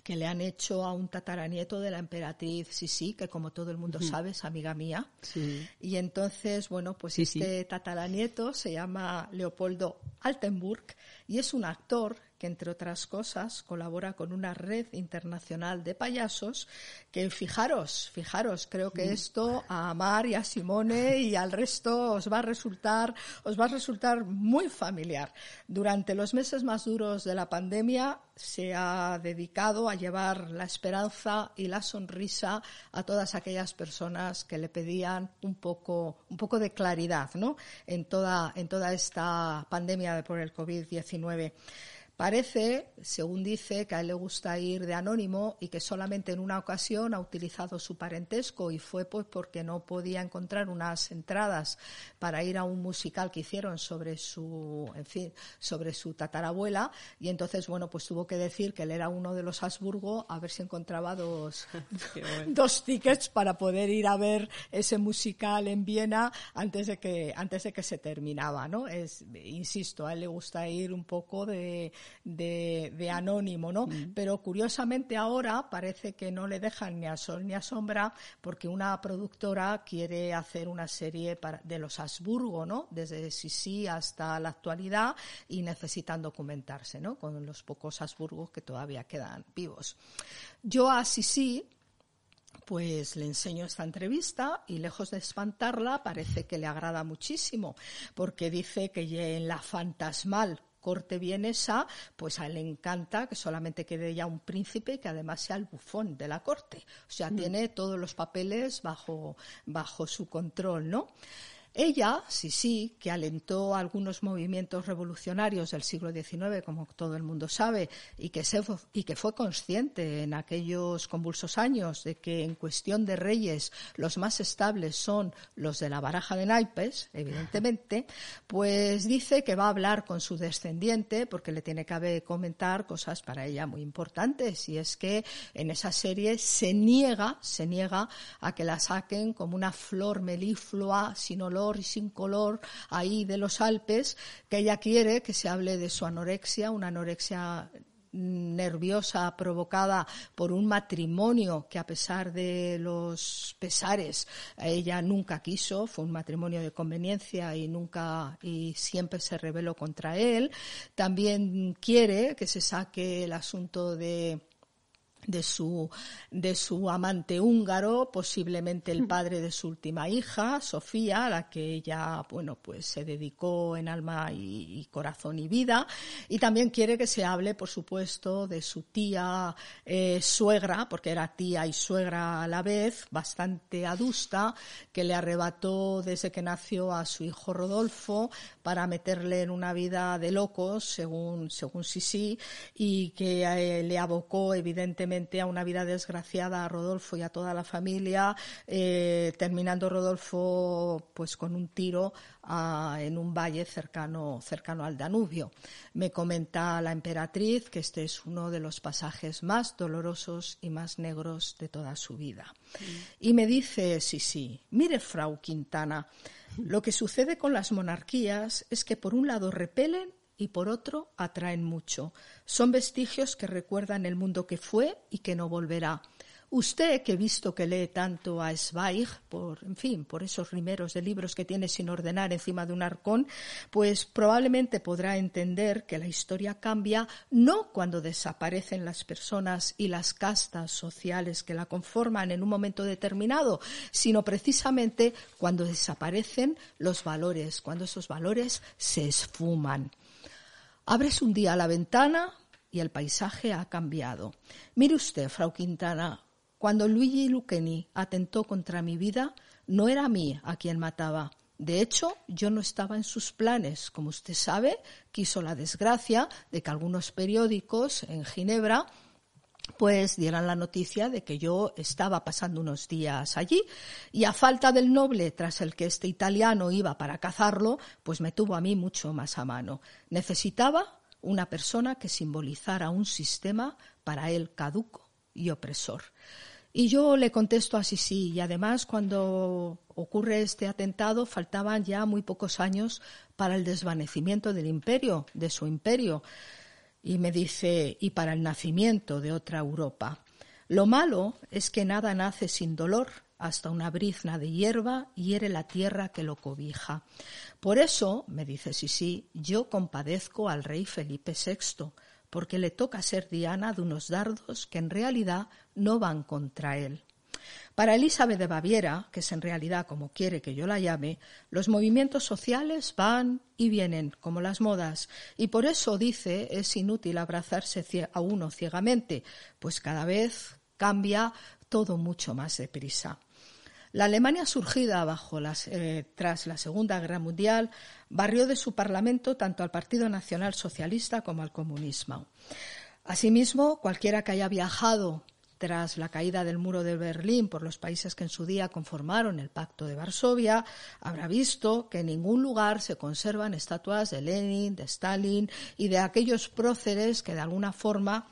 que le han hecho a un tataranieto de la emperatriz Sisi, que como todo el mundo sabe es amiga mía. Sí. Y entonces, bueno, pues sí, este sí. tataranieto se llama Leopoldo Altenburg y es un actor que entre otras cosas colabora con una red internacional de payasos que fijaros, fijaros, creo que esto a Mar y a Simone y al resto os va a resultar, os va a resultar muy familiar. Durante los meses más duros de la pandemia se ha dedicado a llevar la esperanza y la sonrisa a todas aquellas personas que le pedían un poco, un poco de claridad, ¿no? En toda, en toda esta pandemia por el COVID-19. Parece, según dice, que a él le gusta ir de anónimo y que solamente en una ocasión ha utilizado su parentesco y fue pues porque no podía encontrar unas entradas para ir a un musical que hicieron sobre su, en fin, sobre su tatarabuela y entonces, bueno, pues tuvo que decir que él era uno de los Habsburgo a ver si encontraba dos, [laughs] dos tickets para poder ir a ver ese musical en Viena antes de que, antes de que se terminaba, ¿no? Es, insisto, a él le gusta ir un poco de, de, anónimo, ¿no? Mm. Pero curiosamente ahora parece que no le dejan ni a sol ni a sombra porque una productora quiere hacer una serie para, de los Habsburgo, ¿no? Desde Sisi hasta la actualidad y necesitan documentarse, ¿no? Con los pocos Habsburgos que todavía quedan vivos. Yo a Sisi pues le enseño esta entrevista y lejos de espantarla parece que le agrada muchísimo porque dice que en la fantasmal corte vienesa, pues a él le encanta que solamente quede ya un príncipe y que además sea el bufón de la corte. O sea, tiene todos los papeles bajo, bajo su control, ¿no? Ella, sí, sí, que alentó algunos movimientos revolucionarios del siglo XIX, como todo el mundo sabe, y que, se, y que fue consciente en aquellos convulsos años de que en cuestión de reyes los más estables son los de la baraja de naipes, evidentemente, pues dice que va a hablar con su descendiente porque le tiene que comentar cosas para ella muy importantes y es que en esa serie se niega, se niega a que la saquen como una flor meliflua sin olor y sin color ahí de los Alpes, que ella quiere que se hable de su anorexia, una anorexia nerviosa provocada por un matrimonio que a pesar de los pesares ella nunca quiso, fue un matrimonio de conveniencia y nunca y siempre se rebeló contra él. También quiere que se saque el asunto de de su, de su amante húngaro, posiblemente el padre de su última hija, Sofía, a la que ella, bueno, pues se dedicó en alma y, corazón y vida. Y también quiere que se hable, por supuesto, de su tía eh, suegra, porque era tía y suegra a la vez, bastante adusta, que le arrebató desde que nació a su hijo Rodolfo para meterle en una vida de locos, según, según Sisi, y que eh, le abocó, evidentemente, a una vida desgraciada a Rodolfo y a toda la familia, eh, terminando Rodolfo pues con un tiro en un valle cercano, cercano al Danubio. Me comenta la emperatriz que este es uno de los pasajes más dolorosos y más negros de toda su vida. Y me dice, sí, sí, mire, Frau Quintana, lo que sucede con las monarquías es que por un lado repelen y por otro atraen mucho. Son vestigios que recuerdan el mundo que fue y que no volverá. Usted, que he visto que lee tanto a Zweig, por, en fin, por esos rimeros de libros que tiene sin ordenar encima de un arcón, pues probablemente podrá entender que la historia cambia no cuando desaparecen las personas y las castas sociales que la conforman en un momento determinado, sino precisamente cuando desaparecen los valores, cuando esos valores se esfuman. Abres un día la ventana y el paisaje ha cambiado. Mire usted, Frau Quintana, cuando Luigi Lucchini atentó contra mi vida, no era a mí a quien mataba. De hecho, yo no estaba en sus planes. Como usted sabe, quiso la desgracia de que algunos periódicos en Ginebra pues dieran la noticia de que yo estaba pasando unos días allí y a falta del noble tras el que este italiano iba para cazarlo, pues me tuvo a mí mucho más a mano. Necesitaba una persona que simbolizara un sistema para él caduco y opresor. Y yo le contesto así sí, y además cuando ocurre este atentado faltaban ya muy pocos años para el desvanecimiento del imperio, de su imperio y me dice, y para el nacimiento de otra Europa. Lo malo es que nada nace sin dolor, hasta una brizna de hierba hiere la tierra que lo cobija. Por eso, me dice sí, yo compadezco al rey Felipe VI, porque le toca ser diana de unos dardos que en realidad no van contra él. Para Elizabeth de Baviera, que es en realidad como quiere que yo la llame, los movimientos sociales van y vienen como las modas y por eso dice es inútil abrazarse a uno ciegamente, pues cada vez cambia todo mucho más deprisa. La Alemania surgida bajo eh, tras la Segunda Guerra Mundial barrió de su parlamento tanto al Partido Nacional Socialista como al comunismo. Asimismo, cualquiera que haya viajado tras la caída del muro de Berlín por los países que en su día conformaron el Pacto de Varsovia, habrá visto que en ningún lugar se conservan estatuas de Lenin, de Stalin y de aquellos próceres que de alguna forma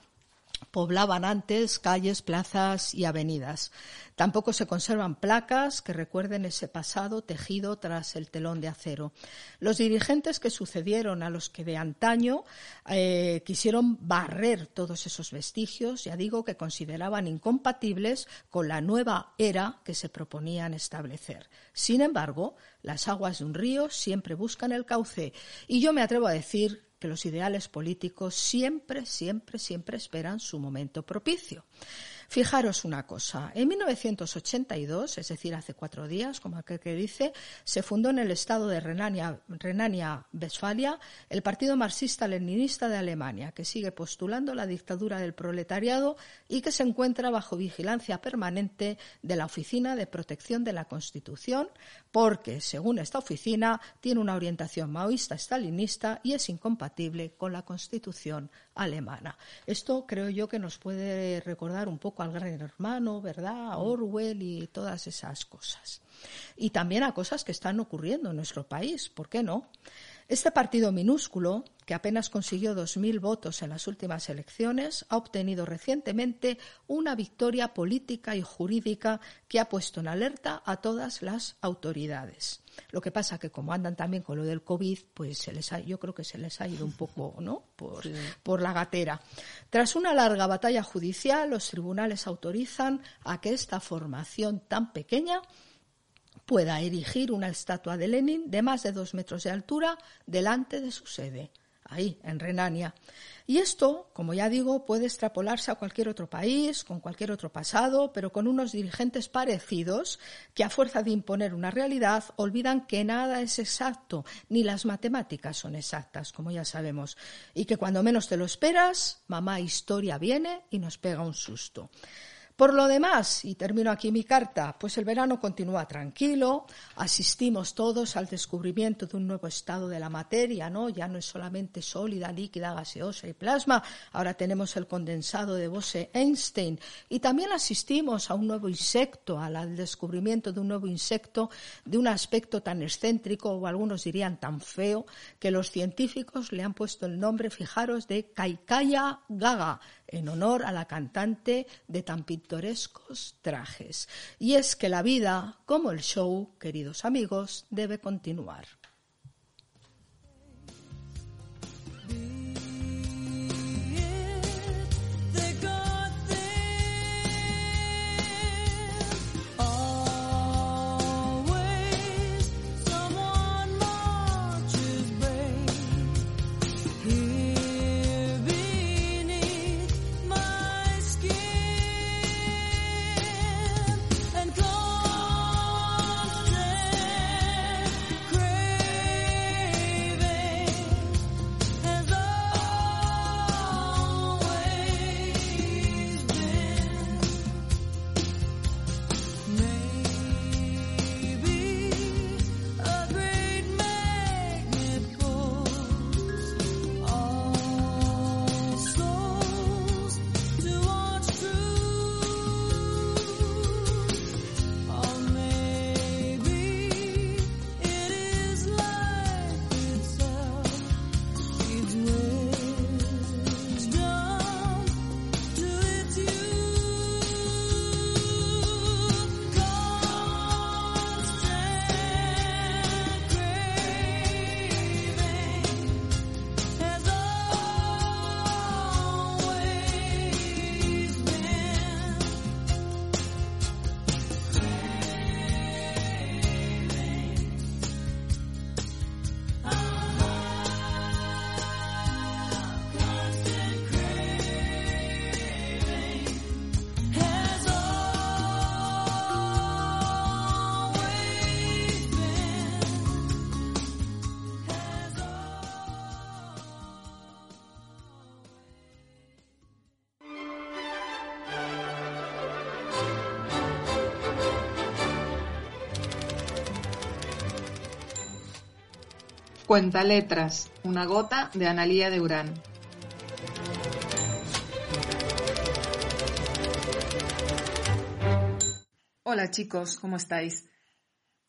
poblaban antes calles, plazas y avenidas. Tampoco se conservan placas que recuerden ese pasado tejido tras el telón de acero. Los dirigentes que sucedieron a los que de antaño eh, quisieron barrer todos esos vestigios, ya digo que consideraban incompatibles con la nueva era que se proponían establecer. Sin embargo, las aguas de un río siempre buscan el cauce y yo me atrevo a decir que los ideales políticos siempre, siempre, siempre esperan su momento propicio. Fijaros una cosa, en 1982, es decir, hace cuatro días, como aquel que dice, se fundó en el estado de Renania-Westfalia el Partido Marxista-Leninista de Alemania, que sigue postulando la dictadura del proletariado y que se encuentra bajo vigilancia permanente de la Oficina de Protección de la Constitución, porque, según esta oficina, tiene una orientación maoísta-stalinista y es incompatible con la Constitución alemana. Esto creo yo que nos puede recordar un poco al gran hermano, ¿verdad? A Orwell y todas esas cosas. Y también a cosas que están ocurriendo en nuestro país, ¿por qué no? Este partido minúsculo, que apenas consiguió 2.000 votos en las últimas elecciones, ha obtenido recientemente una victoria política y jurídica que ha puesto en alerta a todas las autoridades. Lo que pasa que como andan también con lo del COVID, pues se les yo creo que se les ha ido un poco, ¿no? Por, por la gatera. Tras una larga batalla judicial, los tribunales autorizan a que esta formación tan pequeña pueda erigir una estatua de Lenin de más de dos metros de altura delante de su sede, ahí, en Renania. Y esto, como ya digo, puede extrapolarse a cualquier otro país, con cualquier otro pasado, pero con unos dirigentes parecidos que a fuerza de imponer una realidad olvidan que nada es exacto, ni las matemáticas son exactas, como ya sabemos, y que cuando menos te lo esperas, mamá historia viene y nos pega un susto. Por lo demás, y termino aquí mi carta, pues el verano continúa tranquilo, asistimos todos al descubrimiento de un nuevo estado de la materia, ¿no? Ya no es solamente sólida, líquida, gaseosa y plasma, ahora tenemos el condensado de Bose-Einstein y también asistimos a un nuevo insecto, al descubrimiento de un nuevo insecto de un aspecto tan excéntrico o algunos dirían tan feo que los científicos le han puesto el nombre, fijaros, de Kaikaya Gaga, en honor a la cantante de tan pintorescos trajes. Y es que la vida, como el show, queridos amigos, debe continuar. Cuenta letras, una gota de Analía de Urán. Hola chicos, ¿cómo estáis?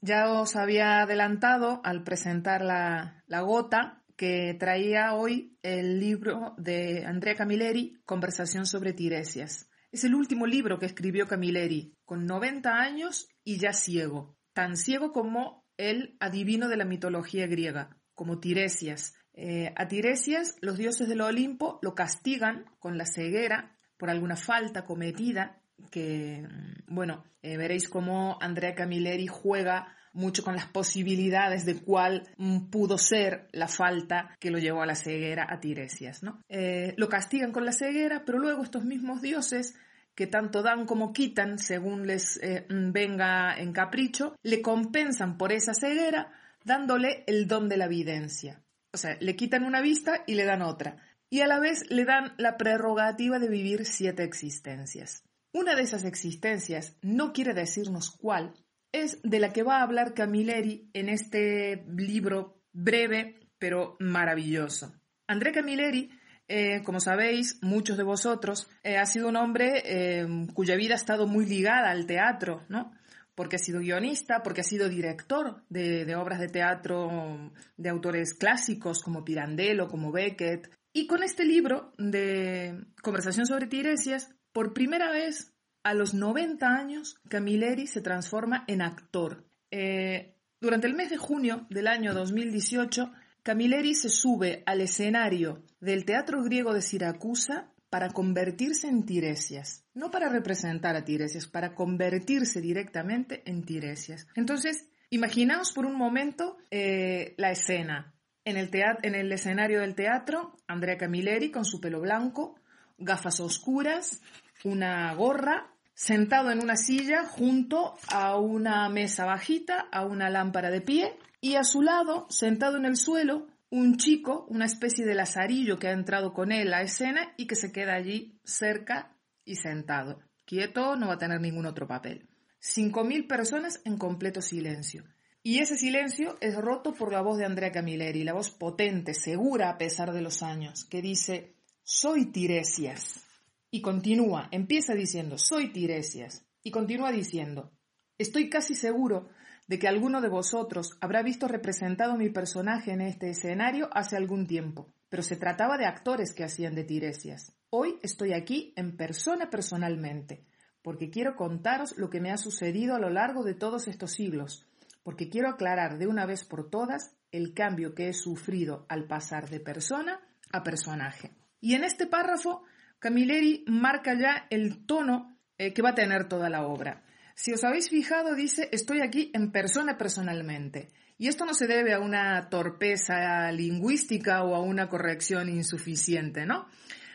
Ya os había adelantado al presentar la, la gota que traía hoy el libro de Andrea Camilleri, Conversación sobre Tiresias. Es el último libro que escribió Camilleri, con 90 años y ya ciego, tan ciego como el adivino de la mitología griega, como Tiresias. Eh, a Tiresias los dioses del Olimpo lo castigan con la ceguera por alguna falta cometida que, bueno, eh, veréis cómo Andrea Camilleri juega mucho con las posibilidades de cuál mm, pudo ser la falta que lo llevó a la ceguera a Tiresias. ¿no? Eh, lo castigan con la ceguera, pero luego estos mismos dioses que tanto dan como quitan según les mm, venga en capricho, le compensan por esa ceguera dándole el don de la evidencia. O sea, le quitan una vista y le dan otra. Y a la vez le dan la prerrogativa de vivir siete existencias. Una de esas existencias, no quiere decirnos cuál, es de la que va a hablar Camilleri en este libro breve pero maravilloso. André Camilleri, eh, como sabéis, muchos de vosotros, eh, ha sido un hombre eh, cuya vida ha estado muy ligada al teatro, ¿no? Porque ha sido guionista, porque ha sido director de, obras de teatro de autores clásicos como Pirandello, como Beckett. Y con este libro de Conversación sobre Tiresias, por primera vez a los 90 años, Camilleri se transforma en actor. Eh, durante el mes de junio del año 2018, Camilleri se sube al escenario del Teatro Griego de Siracusa para convertirse en Tiresias. No para representar a Tiresias, para convertirse directamente en Tiresias. Entonces, imaginaos por un momento eh, la escena. En el, en el escenario del teatro, Andrea Camilleri con su pelo blanco, gafas oscuras, una gorra sentado en una silla junto a una mesa bajita, a una lámpara de pie, y a su lado, sentado en el suelo, un chico, una especie de lazarillo que ha entrado con él a escena y que se queda allí cerca y sentado. Quieto, no va a tener ningún otro papel. Cinco mil personas en completo silencio. Y ese silencio es roto por la voz de Andrea Camilleri, la voz potente, segura a pesar de los años, que dice, soy Tiresias. Y continúa, empieza diciendo, soy Tiresias. Y continúa diciendo, estoy casi seguro de que alguno de vosotros habrá visto representado mi personaje en este escenario hace algún tiempo, pero se trataba de actores que hacían de Tiresias. Hoy estoy aquí en persona personalmente, porque quiero contaros lo que me ha sucedido a lo largo de todos estos siglos, porque quiero aclarar de una vez por todas el cambio que he sufrido al pasar de persona a personaje. Y en este párrafo Camilleri marca ya el tono eh, que va a tener toda la obra. Si os habéis fijado, dice, estoy aquí en persona personalmente. Y esto no se debe a una torpeza lingüística o a una corrección insuficiente, ¿no?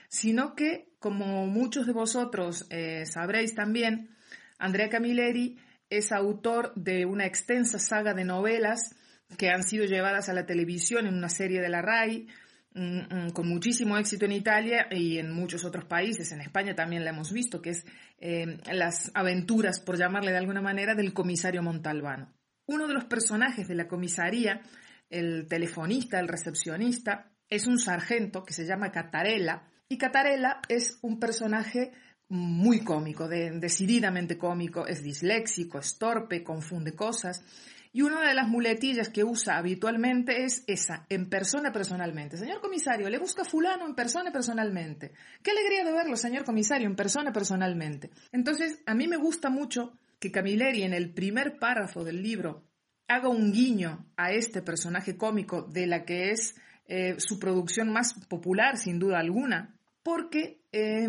Sino que, como muchos de vosotros eh, sabréis también, Andrea Camilleri es autor de una extensa saga de novelas que han sido llevadas a la televisión en una serie de la RAI, con muchísimo éxito en Italia y en muchos otros países, en España también la hemos visto, que es eh, las aventuras, por llamarle de alguna manera, del comisario Montalbano. Uno de los personajes de la comisaría, el telefonista, el recepcionista, es un sargento que se llama Catarella, y Catarella es un personaje muy cómico, decididamente cómico, es disléxico, es torpe, confunde cosas, y una de las muletillas que usa habitualmente es esa, en persona personalmente. Señor comisario, le busca fulano en persona personalmente. Qué alegría de verlo, señor comisario, en persona personalmente. Entonces, a mí me gusta mucho que Camilleri en el primer párrafo del libro haga un guiño a este personaje cómico de la que es eh, su producción más popular, sin duda alguna, porque eh,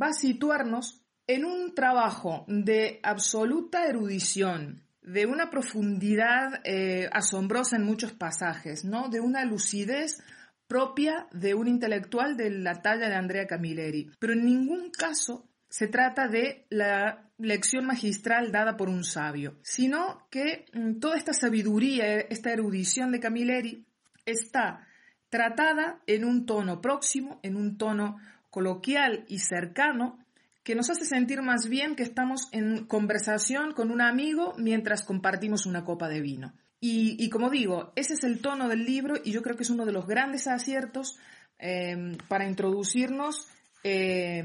va a situarnos en un trabajo de absoluta erudición, de una profundidad eh, asombrosa en muchos pasajes, ¿no? De una lucidez propia de un intelectual de la talla de Andrea Camilleri. Pero en ningún caso se trata de la lección magistral dada por un sabio, sino que mm, toda esta sabiduría, esta erudición de Camilleri está tratada en un tono próximo, en un tono coloquial y cercano, que nos hace sentir más bien que estamos en conversación con un amigo mientras compartimos una copa de vino. Y, como digo, ese es el tono del libro y yo creo que es uno de los grandes aciertos eh, para introducirnos eh,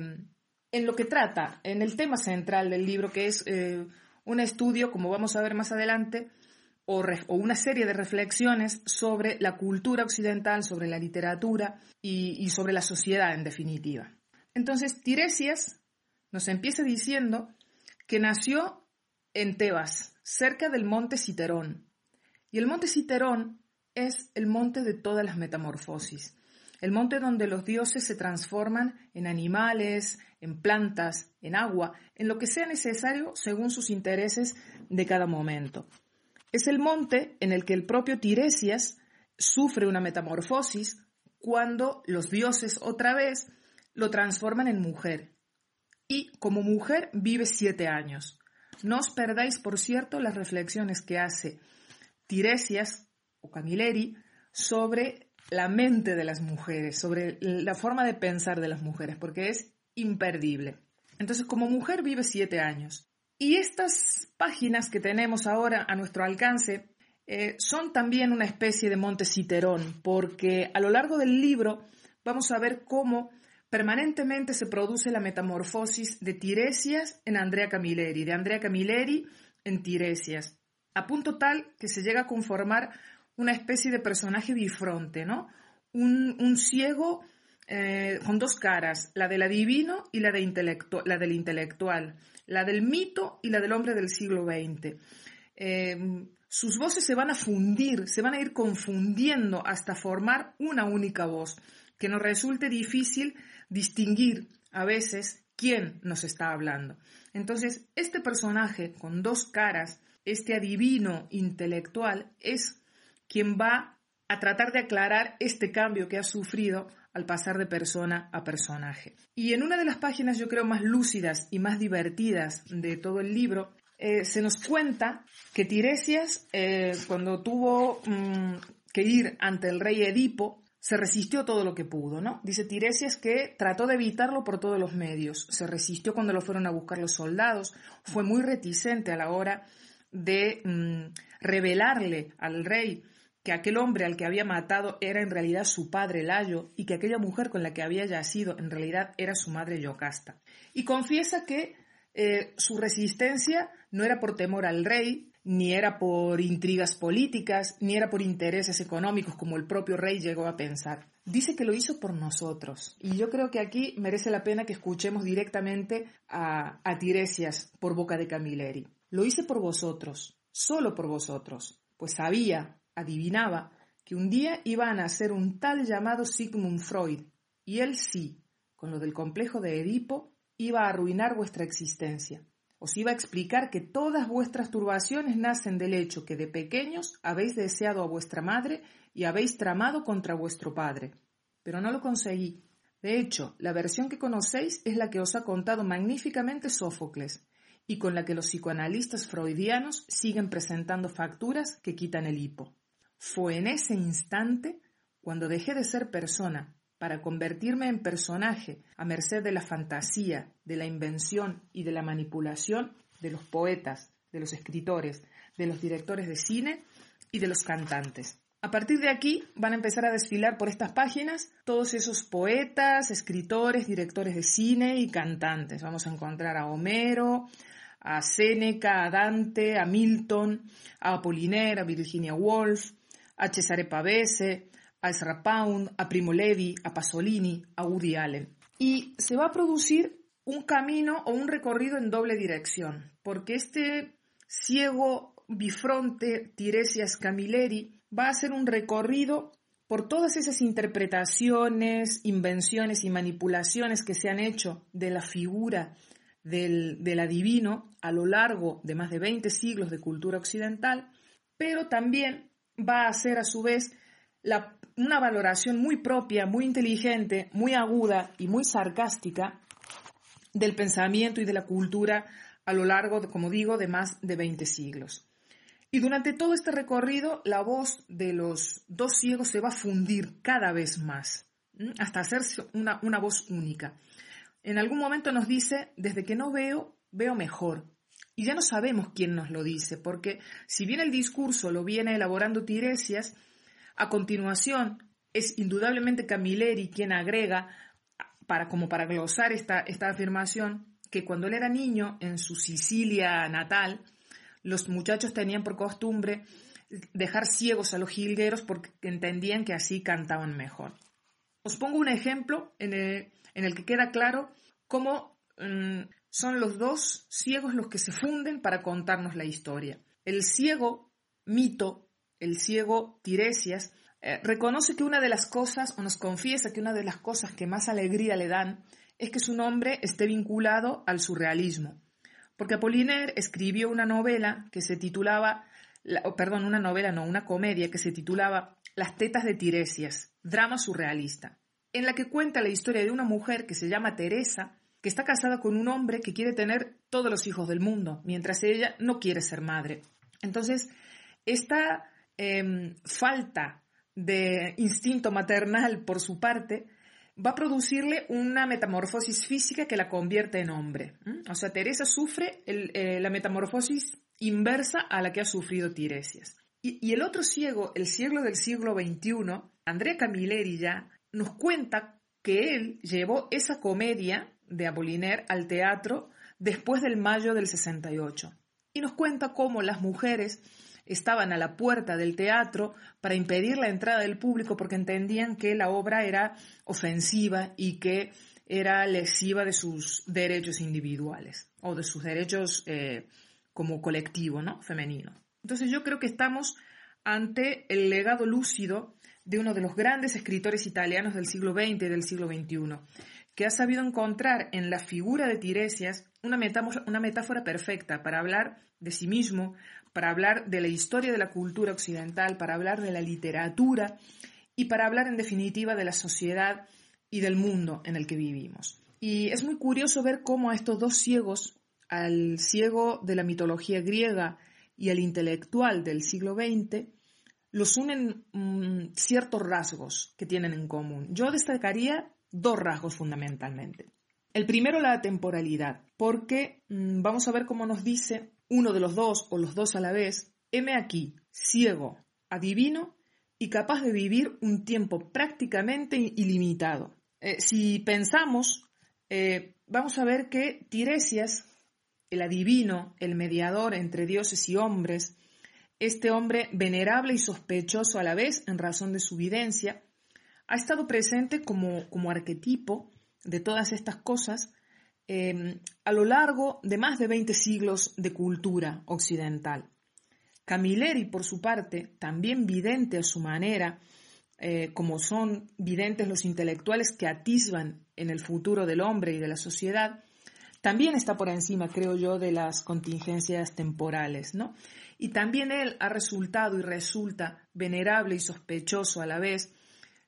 en lo que trata, en el tema central del libro, que es eh, un estudio, como vamos a ver más adelante, o, una serie de reflexiones sobre la cultura occidental, sobre la literatura y, y sobre la sociedad en definitiva. Entonces, Tiresias nos empieza diciendo que nació en Tebas, cerca del monte Citerón. Y el monte Citerón es el monte de todas las metamorfosis, el monte donde los dioses se transforman en animales, en plantas, en agua, en lo que sea necesario según sus intereses de cada momento. Es el monte en el que el propio Tiresias sufre una metamorfosis cuando los dioses otra vez lo transforman en mujer. Y como mujer vive siete años. No os perdáis, por cierto, las reflexiones que hace Tiresias o Camilleri sobre la mente de las mujeres, sobre la forma de pensar de las mujeres, porque es imperdible. Entonces, como mujer vive siete años. Y estas páginas que tenemos ahora a nuestro alcance eh, son también una especie de monte Citerón, porque a lo largo del libro vamos a ver cómo permanentemente se produce la metamorfosis de Tiresias en Andrea Camilleri, de Andrea Camilleri en Tiresias, a punto tal que se llega a conformar una especie de personaje bifronte, ¿no? Un, ciego eh, con dos caras, la del adivino y la, de la del intelectual, la del mito y la del hombre del siglo XX. Em, sus voces se van a fundir, se van a ir confundiendo hasta formar una única voz, que nos resulte difícil distinguir a veces quién nos está hablando. Entonces, este personaje con dos caras, este adivino intelectual, es quien va a tratar de aclarar este cambio que ha sufrido al pasar de persona a personaje. Y en una de las páginas yo creo más lúcidas y más divertidas de todo el libro, eh, se nos cuenta que Tiresias, eh, cuando tuvo mm, que ir ante el rey Edipo, se resistió todo lo que pudo, ¿no? Dice Tiresias que trató de evitarlo por todos los medios, se resistió cuando lo fueron a buscar los soldados, fue muy reticente a la hora de mm, revelarle al rey que aquel hombre al que había matado era en realidad su padre Layo y que aquella mujer con la que había yacido en realidad era su madre Yocasta. Y confiesa que eh, su resistencia no era por temor al rey, ni era por intrigas políticas, ni era por intereses económicos como el propio rey llegó a pensar. Dice que lo hizo por nosotros. Y yo creo que aquí merece la pena que escuchemos directamente a, Tiresias por boca de Camilleri. Lo hice por vosotros, solo por vosotros, pues sabía, adivinaba, que un día iba a nacer un tal llamado Sigmund Freud, y él sí, con lo del complejo de Edipo, iba a arruinar vuestra existencia. Os iba a explicar que todas vuestras turbaciones nacen del hecho que de pequeños habéis deseado a vuestra madre y habéis tramado contra vuestro padre. Pero no lo conseguí. De hecho, la versión que conocéis es la que os ha contado magníficamente Sófocles, y con la que los psicoanalistas freudianos siguen presentando facturas que quitan el hipo. Fue en ese instante cuando dejé de ser persona para convertirme en personaje a merced de la fantasía, de la invención y de la manipulación de los poetas, de los escritores, de los directores de cine y de los cantantes. A partir de aquí van a empezar a desfilar por estas páginas todos esos poetas, escritores, directores de cine y cantantes. Vamos a encontrar a Homero, a Séneca, a Dante, a Milton, a Apollinaire, a Virginia Woolf, a Cesare Pavese, a Ezra Pound, a Primo Levi, a Pasolini, a Woody Allen. Y se va a producir un camino o un recorrido en doble dirección, porque este ciego bifronte Tiresias Camilleri va a hacer un recorrido por todas esas interpretaciones, invenciones y manipulaciones que se han hecho de la figura del, del, adivino a lo largo de más de 20 siglos de cultura occidental, pero también va a hacer a su vez una valoración muy propia, muy inteligente, muy aguda y muy sarcástica del pensamiento y de la cultura a lo largo, como digo, de más de 20 siglos. Y durante todo este recorrido, la voz de los dos ciegos se va a fundir cada vez más, hasta hacerse una, una voz única. En algún momento nos dice, desde que no veo, veo mejor. y ya no sabemos quién nos lo dice, porque si bien el discurso lo viene elaborando Tiresias, a continuación es indudablemente Camilleri quien agrega, para, como para glosar esta, esta afirmación, que cuando él era niño, en su Sicilia natal, los muchachos tenían por costumbre dejar ciegos a los jilgueros porque entendían que así cantaban mejor. Os pongo un ejemplo en el, que queda claro cómo mm, son los dos ciegos los que se funden para contarnos la historia. El ciego Mito, el ciego Tiresias, eh, reconoce que una de las cosas, o nos confiesa que una de las cosas que más alegría le dan, es que su nombre esté vinculado al surrealismo. Porque Apollinaire escribió una novela que se titulaba, perdón, una novela, no, una comedia que se titulaba Las tetas de Tiresias, drama surrealista, en la que cuenta la historia de una mujer que se llama Teresa, que está casada con un hombre que quiere tener todos los hijos del mundo, mientras ella no quiere ser madre. Entonces, esta em, falta de instinto maternal por su parte va a producirle una metamorfosis física que la convierte en hombre. O sea, Teresa sufre eh, la metamorfosis inversa a la que ha sufrido Tiresias. Y, y, el otro ciego, el ciego del siglo XXI, Andrea Camilleri ya, nos cuenta que él llevó esa comedia de Apollinaire al teatro después del mayo del 68. Y nos cuenta cómo las mujeres estaban a la puerta del teatro para impedir la entrada del público porque entendían que la obra era ofensiva y que era lesiva de sus derechos individuales o de sus derechos eh, como colectivo, ¿no? Femenino. Entonces yo creo que estamos ante el legado lúcido de uno de los grandes escritores italianos del siglo XX y del siglo XXI, que ha sabido encontrar en la figura de Tiresias una una metáfora perfecta para hablar de sí mismo, para hablar de la historia de la cultura occidental, para hablar de la literatura y para hablar en definitiva de la sociedad y del mundo en el que vivimos. Y es muy curioso ver cómo a estos dos ciegos, al ciego de la mitología griega y al intelectual del siglo XX, los unen mm, ciertos rasgos que tienen en común. Yo destacaría dos rasgos fundamentalmente. El primero, la temporalidad, porque mm, vamos a ver cómo nos dice uno de los dos o los dos a la vez, heme aquí, ciego, adivino y capaz de vivir un tiempo prácticamente ilimitado. Eh, si pensamos, eh, vamos a ver que Tiresias, el adivino, el mediador entre dioses y hombres, este hombre venerable y sospechoso a la vez en razón de su videncia, ha estado presente como, como arquetipo de todas estas cosas Em, a lo largo de más de 20 siglos de cultura occidental. Camilleri, por su parte, también vidente a su manera, eh, como son videntes los intelectuales que atisban en el futuro del hombre y de la sociedad, también está por encima, creo yo, de las contingencias temporales, ¿no? Y también él ha resultado y resulta venerable y sospechoso a la vez,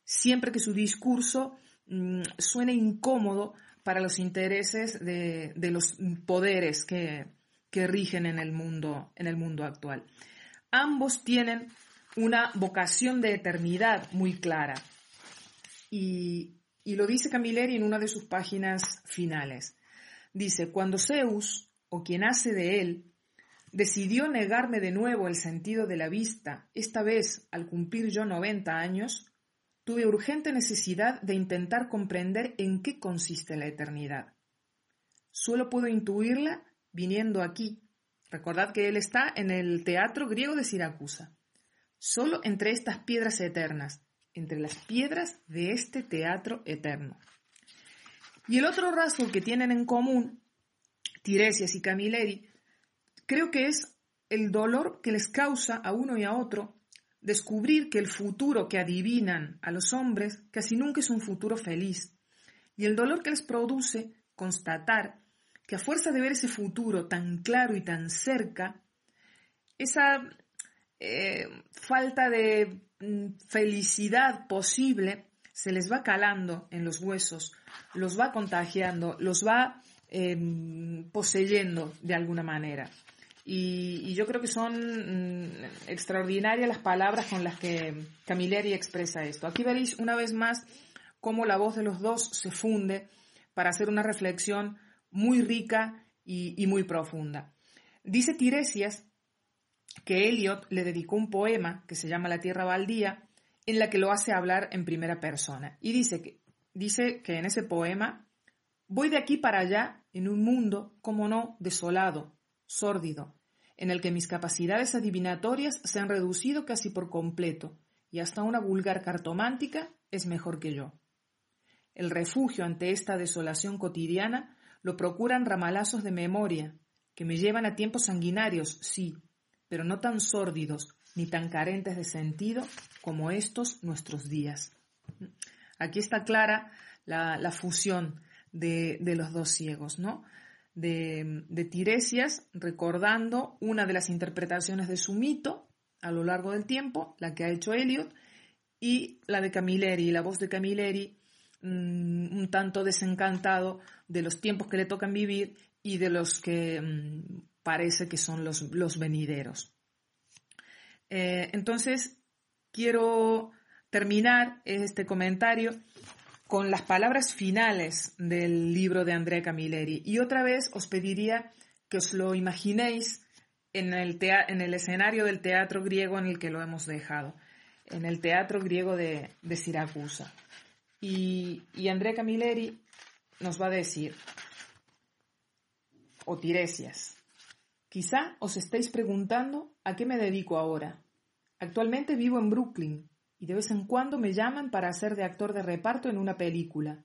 siempre que su discurso mm, suene incómodo para los intereses de, los poderes que, rigen en el, mundo, en el mundo actual. Ambos tienen una vocación de eternidad muy clara. Y, y, lo dice Camilleri en una de sus páginas finales. Dice, cuando Zeus, o quien hace de él, decidió negarme de nuevo el sentido de la vista, esta vez al cumplir yo 90 años, tuve urgente necesidad de intentar comprender en qué consiste la eternidad. Solo puedo intuirla viniendo aquí. Recordad que él está en el teatro griego de Siracusa. Solo entre estas piedras eternas, entre las piedras de este teatro eterno. Y el otro rasgo que tienen en común Tiresias y Camilleri, creo que es el dolor que les causa a uno y a otro descubrir que el futuro que adivinan a los hombres casi nunca es un futuro feliz, y el dolor que les produce constatar que a fuerza de ver ese futuro tan claro y tan cerca, esa eh, falta de mm, felicidad posible se les va calando en los huesos, los va contagiando, los va em, poseyendo de alguna manera. Y, yo creo que son mm, extraordinarias las palabras con las que Camilleri expresa esto. Aquí veréis una vez más cómo la voz de los dos se funde para hacer una reflexión muy rica y, muy profunda. Dice Tiresias que Eliot le dedicó un poema que se llama La Tierra Baldía, en la que lo hace hablar en primera persona. Y dice que, dice que en ese poema, voy de aquí para allá en un mundo, como no, desolado, sórdido, en el que mis capacidades adivinatorias se han reducido casi por completo, y hasta una vulgar cartomántica es mejor que yo. El refugio ante esta desolación cotidiana lo procuran ramalazos de memoria, que me llevan a tiempos sanguinarios, sí, pero no tan sórdidos ni tan carentes de sentido como estos nuestros días. Aquí está clara la, fusión de, los dos ciegos, ¿no? De, Tiresias recordando una de las interpretaciones de su mito a lo largo del tiempo, la que ha hecho Eliot, y la de Camilleri, la voz de Camilleri, mm, un tanto desencantado de los tiempos que le tocan vivir y de los que mm, parece que son los, los venideros. Eh, entonces, quiero terminar este comentario con las palabras finales del libro de Andrea Camilleri. Y otra vez os pediría que os lo imaginéis en el, en el escenario del teatro griego en el que lo hemos dejado, en el teatro griego de, de Siracusa. Y, y Andrea Camilleri nos va a decir, o Tiresias, quizá os estéis preguntando a qué me dedico ahora. Actualmente vivo en Brooklyn y de vez en cuando me llaman para hacer de actor de reparto en una película.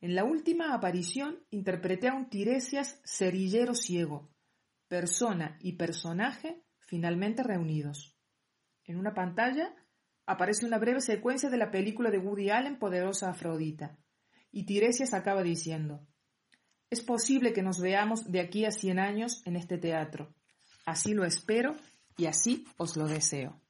En la última aparición interpreté a un Tiresias cerillero ciego, persona y personaje finalmente reunidos. En una pantalla aparece una breve secuencia de la película de Woody Allen Poderosa Afrodita, y Tiresias acaba diciendo Es posible que nos veamos de aquí a cien años en este teatro. Así lo espero y así os lo deseo.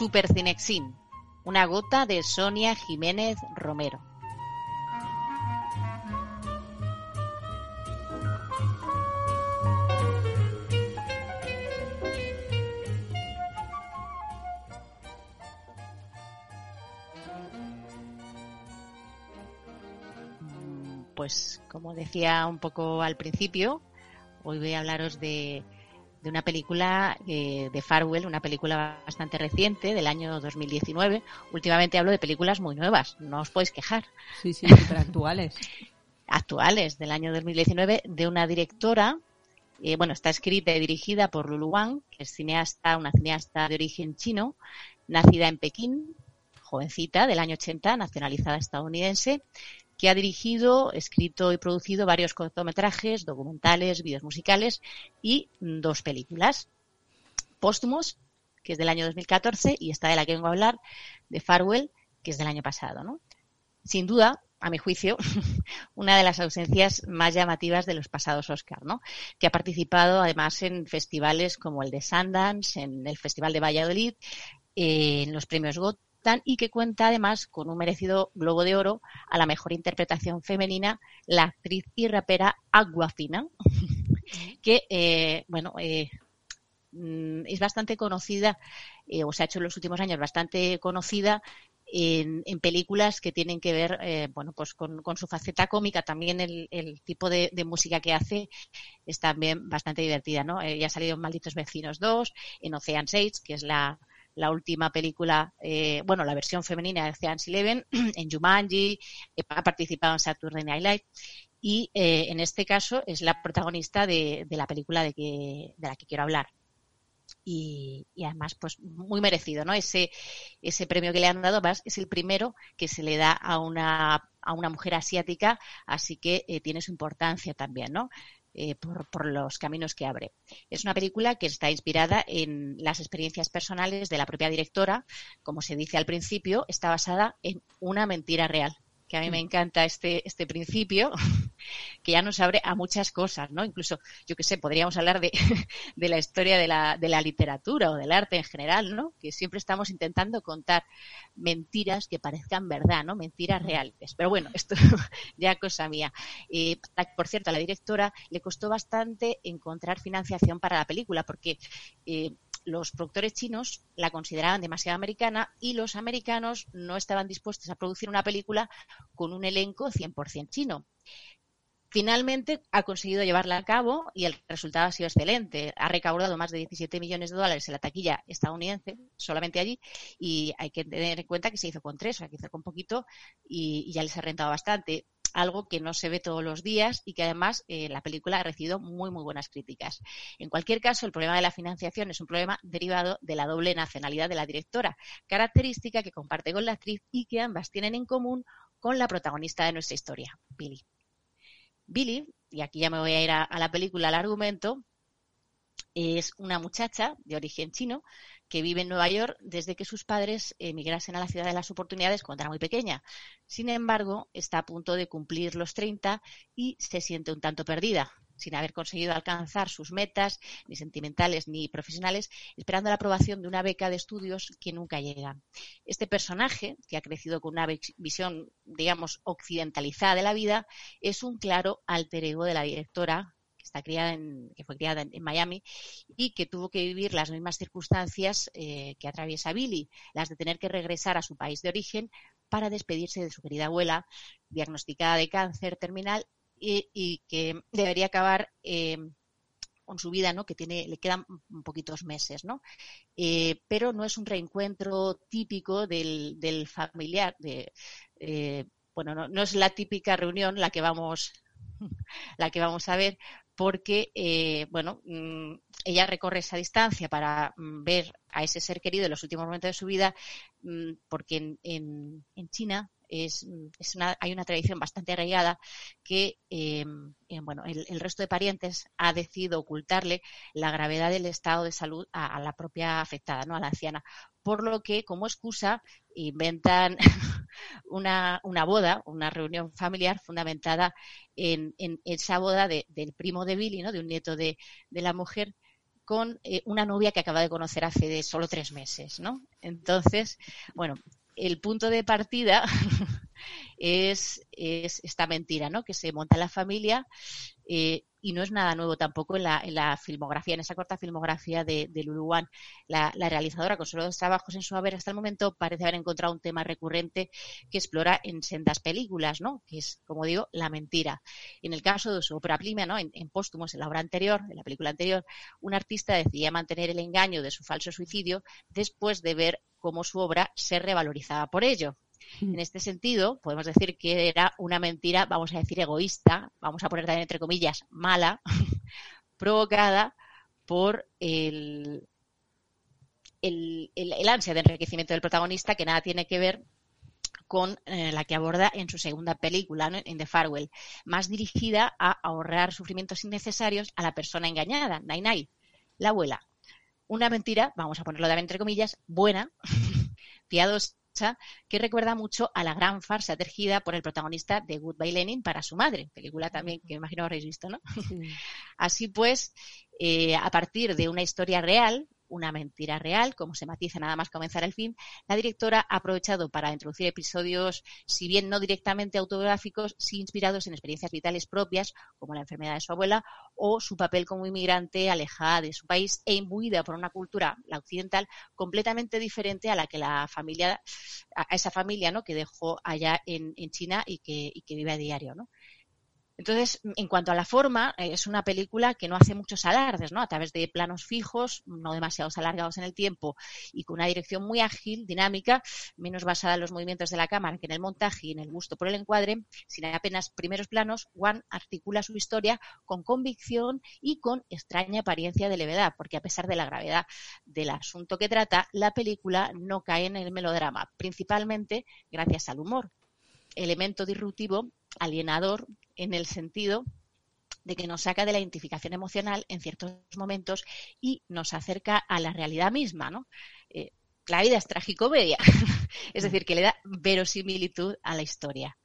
Supercinexin, una gota de Sonia Jiménez Romero. Pues como decía un poco al principio, hoy voy a hablaros de de una película eh, de Farwell, una película bastante reciente del año 2019. Últimamente hablo de películas muy nuevas, no os podéis quejar. Sí, sí, súper actuales. [laughs] actuales, del año 2019, de una directora. Eh, bueno, está escrita y dirigida por Lulu Wang, que es cineasta, una cineasta de origen chino, nacida en Pekín, jovencita del año 80, nacionalizada estadounidense, que ha dirigido, escrito y producido varios cortometrajes, documentales, vídeos musicales y dos películas. Póstumos, que es del año 2014, y esta de la que vengo a hablar, de Farwell, que es del año pasado. ¿no? Sin duda, a mi juicio, [laughs] una de las ausencias más llamativas de los pasados Oscar, ¿no? Que ha participado además en festivales como el de Sundance, en el Festival de Valladolid, en los premios GOT y que cuenta además con un merecido Globo de Oro a la mejor interpretación femenina, la actriz y rapera Aguafina, [laughs] que, eh, bueno, eh, mm, es bastante conocida, eh, o se ha hecho en los últimos años bastante conocida en, películas que tienen que ver bueno pues con, su faceta cómica. También el, tipo de, música que hace es también bastante divertida no ya ha salido en Malditos Vecinos 2 en Ocean 6 que es la, la última película, eh, bueno, la versión femenina de Ocean's Eleven, [clears throat] en Jumanji, eh, ha participado en Saturday Night Live y eh, en este caso es la protagonista de, la película de, que, de la que quiero hablar. Y, además, pues muy merecido, ¿no? Ese, ese premio que le han dado es el primero que se le da a una, a una mujer asiática, así que tiene su importancia también, ¿no? Eh, por, los caminos que abre. Es una película que está inspirada en las experiencias personales de la propia directora. Como se dice al principio, está basada en una mentira real que a mí me mm. encanta este, este principio, [laughs] que ya nos abre a muchas cosas, ¿no? Incluso, yo qué sé, podríamos hablar de, [laughs] de la historia de la, de la, literatura o del arte en general, ¿no? Que siempre estamos intentando contar mentiras que parezcan verdad, ¿no? Mentiras reales. Pero bueno, esto [laughs] ya cosa mía. Eh, por cierto, a la directora le costó bastante encontrar financiación para la película, porque eh, los productores chinos la consideraban demasiado americana y los americanos no estaban dispuestos a producir una película con un elenco 100% chino. Finalmente ha conseguido llevarla a cabo y el resultado ha sido excelente. Ha recaudado más de 17 millones de dólares en la taquilla estadounidense, solamente allí, y hay que tener en cuenta que se hizo con tres, o sea, que hizo con poquito y, y ya les ha rentado bastante algo que no se ve todos los días y que además eh, la película ha recibido muy, muy buenas críticas. En cualquier caso, el problema de la financiación es un problema derivado de la doble nacionalidad de la directora, característica que comparte con la actriz y que ambas tienen en común con la protagonista de nuestra historia, Billy. Billy, y aquí ya me voy a ir a la película, al argumento, es una muchacha de origen chino que vive en Nueva York desde que sus padres emigrasen a la ciudad de las oportunidades cuando era muy pequeña. Sin embargo, está a punto de cumplir los 30 y se siente un tanto perdida, sin haber conseguido alcanzar sus metas, ni sentimentales ni profesionales, esperando la aprobación de una beca de estudios que nunca llega. Este personaje, que ha crecido con una visión, digamos, occidentalizada de la vida, es un claro alter ego de la directora está criada en, que fue criada en, Miami y que tuvo que vivir las mismas circunstancias eh, que atraviesa Billy, las de tener que regresar a su país de origen para despedirse de su querida abuela, diagnosticada de cáncer terminal y, que debería acabar eh, con su vida, ¿no? Que tiene, le quedan poquitos meses, ¿no? Eh, pero no es un reencuentro típico del, familiar, de, bueno, no, no, es la típica reunión la que vamos [laughs] la que vamos a ver, porque, eh, bueno, mm, ella recorre esa distancia para mm, ver a ese ser querido en los últimos momentos de su vida, mm, porque en, China es, una, hay una tradición bastante arraigada que eh, eh, bueno, el, resto de parientes ha decidido ocultarle la gravedad del estado de salud a, la propia afectada, ¿no? a la anciana. Por lo que, como excusa, inventan [laughs] una, una, boda, una reunión familiar fundamentada en, en esa boda del primo de Billy, ¿no? de un nieto de, de la mujer, con eh, una novia que acaba de conocer hace solo tres meses, ¿no? Entonces, bueno, el punto de partida [laughs] es, es, esta mentira, ¿no? Que se monta la familia eh, y no es nada nuevo tampoco en la, filmografía, en esa corta filmografía de, de Lulu Wan. La, la, realizadora, con solo dos trabajos en su haber hasta el momento, parece haber encontrado un tema recurrente que explora en sendas películas, ¿no? Que es, como digo, la mentira. En el caso de su ópera prima, ¿no? En, en Póstumos, en la obra anterior, en la película anterior, un artista decidía mantener el engaño de su falso suicidio después de ver cómo su obra se revalorizaba por ello. En este sentido, podemos decir que era una mentira, vamos a decir, egoísta, vamos a poner también entre comillas, mala, [laughs] provocada por el, el, el, ansia de enriquecimiento del protagonista que nada tiene que ver con eh, la que aborda en su segunda película, ¿no? en The Farewell, más dirigida a ahorrar sufrimientos innecesarios a la persona engañada, Nai la abuela. Una mentira, vamos a ponerlo también entre comillas, buena, [laughs] piadosa, que recuerda mucho a la gran farsa tergida por el protagonista de Goodbye Lenin para su madre, película también que me imagino habréis visto, ¿no? Sí. Así pues, eh, a partir de una historia real, una mentira real, como se matiza nada más comenzar el film, la directora ha aprovechado para introducir episodios, si bien no directamente autobiográficos, sí inspirados en experiencias vitales propias, como la enfermedad de su abuela, o su papel como inmigrante alejada de su país e imbuida por una cultura, la occidental, completamente diferente a la que la familia, a esa familia ¿no? que dejó allá en, en China y que, y que vive a diario. ¿no? Entonces, en cuanto a la forma, eh, es una película que no hace muchos alardes, ¿no? A través de planos fijos, no demasiados alargados en el tiempo y con una dirección muy ágil, dinámica, menos basada en los movimientos de la cámara que en el montaje y en el gusto por el encuadre, sin apenas primeros planos, Juan articula su historia con convicción y con extraña apariencia de levedad, porque a pesar de la gravedad del asunto que trata, la película no cae en el melodrama, principalmente gracias al humor elemento disruptivo, alienador, en el sentido de que nos saca de la identificación emocional en ciertos momentos y nos acerca a la realidad misma, ¿no? La vida es tragicomedia, [laughs] es decir, que le da verosimilitud a la historia.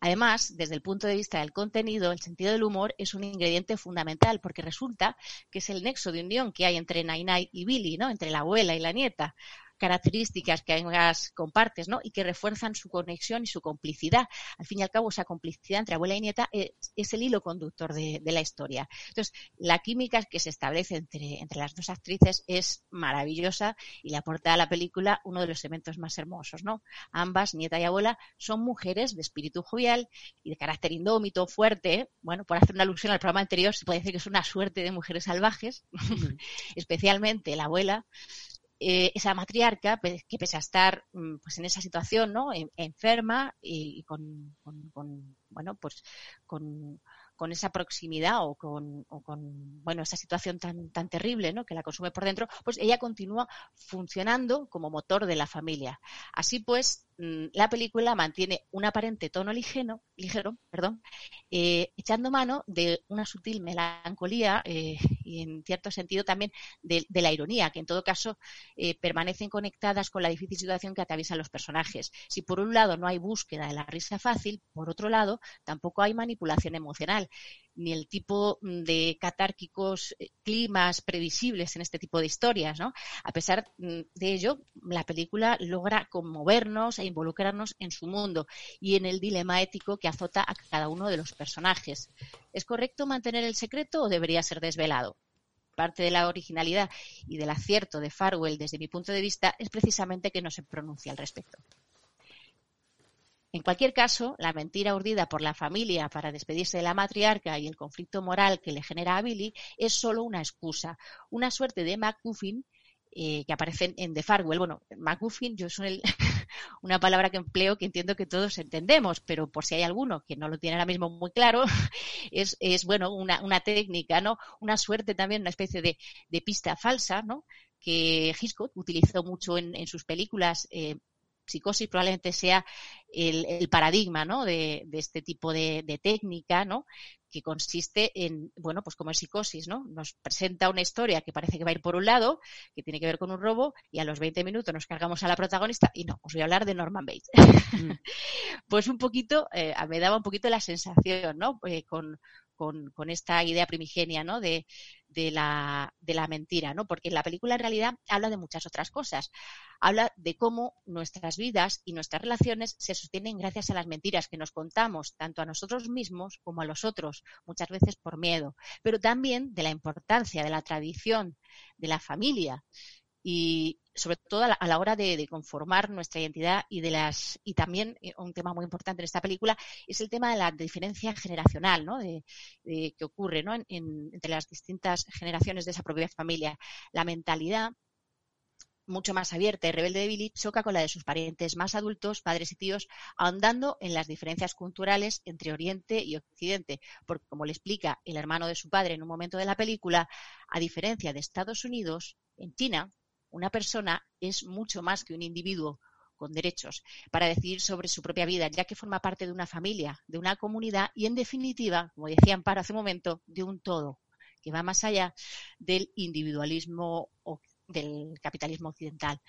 Además, desde el punto de vista del contenido, el sentido del humor es un ingrediente fundamental porque resulta que es el nexo de unión que hay entre Nainai y Billy, ¿no? Entre la abuela y la nieta características que ambas compartes, ¿no? Y que refuerzan su conexión y su complicidad. Al fin y al cabo, esa complicidad entre abuela y nieta es, es el hilo conductor de, de, la historia. Entonces, la química que se establece entre, entre las dos actrices es maravillosa y le aporta a la película uno de los elementos más hermosos, ¿no? Ambas, nieta y abuela, son mujeres de espíritu jovial y de carácter indómito, fuerte. Bueno, por hacer una alusión al programa anterior, se puede decir que es una suerte de mujeres salvajes, [laughs] especialmente la abuela eh, esa matriarca que pese a estar mm, pues en esa situación no enferma y, con, con, con, bueno pues con con esa proximidad o con, bueno, esa situación tan, tan terrible, ¿no? Que la consume por dentro, pues ella continúa funcionando como motor de la familia. Así pues, mm, la película mantiene un aparente tono ligero, ligero perdón, eh, echando mano de una sutil melancolía eh, y en cierto sentido también de, de, la ironía, que en todo caso eh, permanecen conectadas con la difícil situación que atraviesan los personajes. Si por un lado no hay búsqueda de la risa fácil, por otro lado tampoco hay manipulación emocional ni el tipo mm, de catárquicos eh, climas previsibles en este tipo de historias, ¿no? A pesar mm, de ello, la película logra conmovernos e involucrarnos en su mundo y en el dilema ético que azota a cada uno de los personajes. ¿Es correcto mantener el secreto o debería ser desvelado? parte de la originalidad y del acierto de Farwell desde mi punto de vista es precisamente que no se pronuncia al respecto. En cualquier caso, la mentira urdida por la familia para despedirse de la matriarca y el conflicto moral que le genera a Billy es solo una excusa, una suerte de MacGuffin eh, que aparecen en The Farwell. Bueno, MacGuffin yo un, [laughs] una palabra que empleo que entiendo que todos entendemos, pero por si hay alguno que no lo tiene ahora mismo muy claro, [laughs] es, bueno, una, técnica, ¿no? Una suerte también, una especie de, pista falsa, ¿no? Que Hitchcock utilizó mucho en, en sus películas. Eh, psicosis probablemente sea el, el paradigma ¿no? de, de, este tipo de, de, técnica, ¿no? que consiste en, bueno, pues como en psicosis, ¿no? Nos presenta una historia que parece que va a ir por un lado, que tiene que ver con un robo, y a los 20 minutos nos cargamos a la protagonista, y no, os voy a hablar de Norman Bates. Mm. [laughs] pues un poquito, eh, me daba un poquito la sensación, ¿no? Eh, con, con, esta idea primigenia ¿no? de, la, de la mentira, ¿no? porque la película en realidad habla de muchas otras cosas. Habla de cómo nuestras vidas y nuestras relaciones se sostienen gracias a las mentiras que nos contamos tanto a nosotros mismos como a los otros, muchas veces por miedo, pero también de la importancia de la tradición, de la familia y sobre todo a la, hora de, conformar nuestra identidad y de las y también eh, un tema muy importante en esta película es el tema de la diferencia generacional ¿no? de, que ocurre ¿no? entre las distintas generaciones de esa propia familia la mentalidad mucho más abierta y rebelde de Billy choca con la de sus parientes más adultos, padres y tíos, ahondando en las diferencias culturales entre Oriente y Occidente, porque como le explica el hermano de su padre en un momento de la película, a diferencia de Estados Unidos, en China una persona es mucho más que un individuo con derechos para decidir sobre su propia vida, ya que forma parte de una familia, de una comunidad y, en definitiva, como decía Amparo hace un momento, de un todo, que va más allá del individualismo o del capitalismo occidental.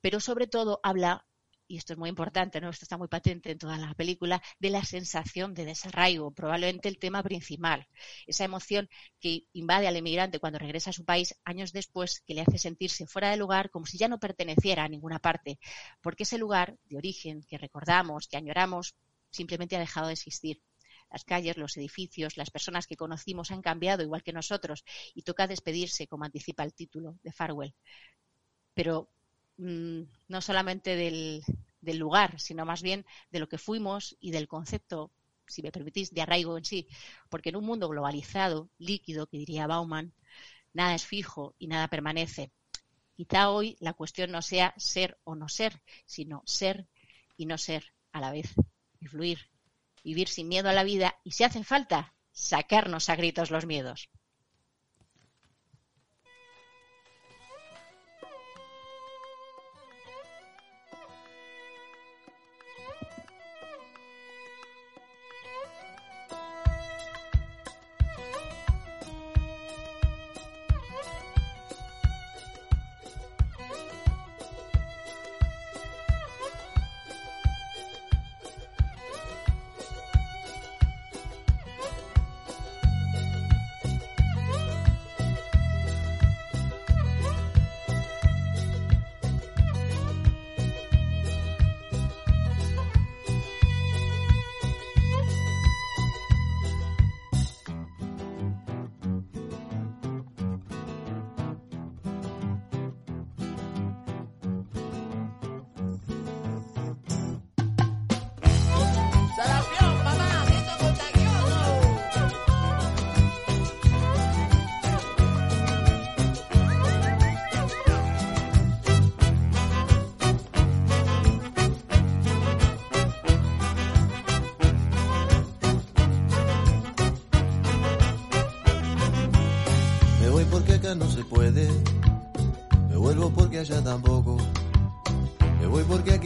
Pero sobre todo habla y esto es muy importante, ¿no? esto está muy patente en toda la película, de la sensación de desarraigo, probablemente el tema principal, esa emoción que invade al emigrante cuando regresa a su país años después, que le hace sentirse fuera de lugar, como si ya no perteneciera a ninguna parte, porque ese lugar de origen que recordamos, que añoramos, simplemente ha dejado de existir. Las calles, los edificios, las personas que conocimos han cambiado igual que nosotros y toca despedirse, como anticipa el título de Farwell. Pero Mm, no solamente del, lugar, sino más bien de lo que fuimos y del concepto, si me permitís, de arraigo en sí. Porque en un mundo globalizado, líquido, que diría Bauman, nada es fijo y nada permanece. Quizá hoy la cuestión no sea ser o no ser, sino ser y no ser a la vez, y fluir, vivir sin miedo a la vida y si hace falta, sacarnos a gritos los miedos.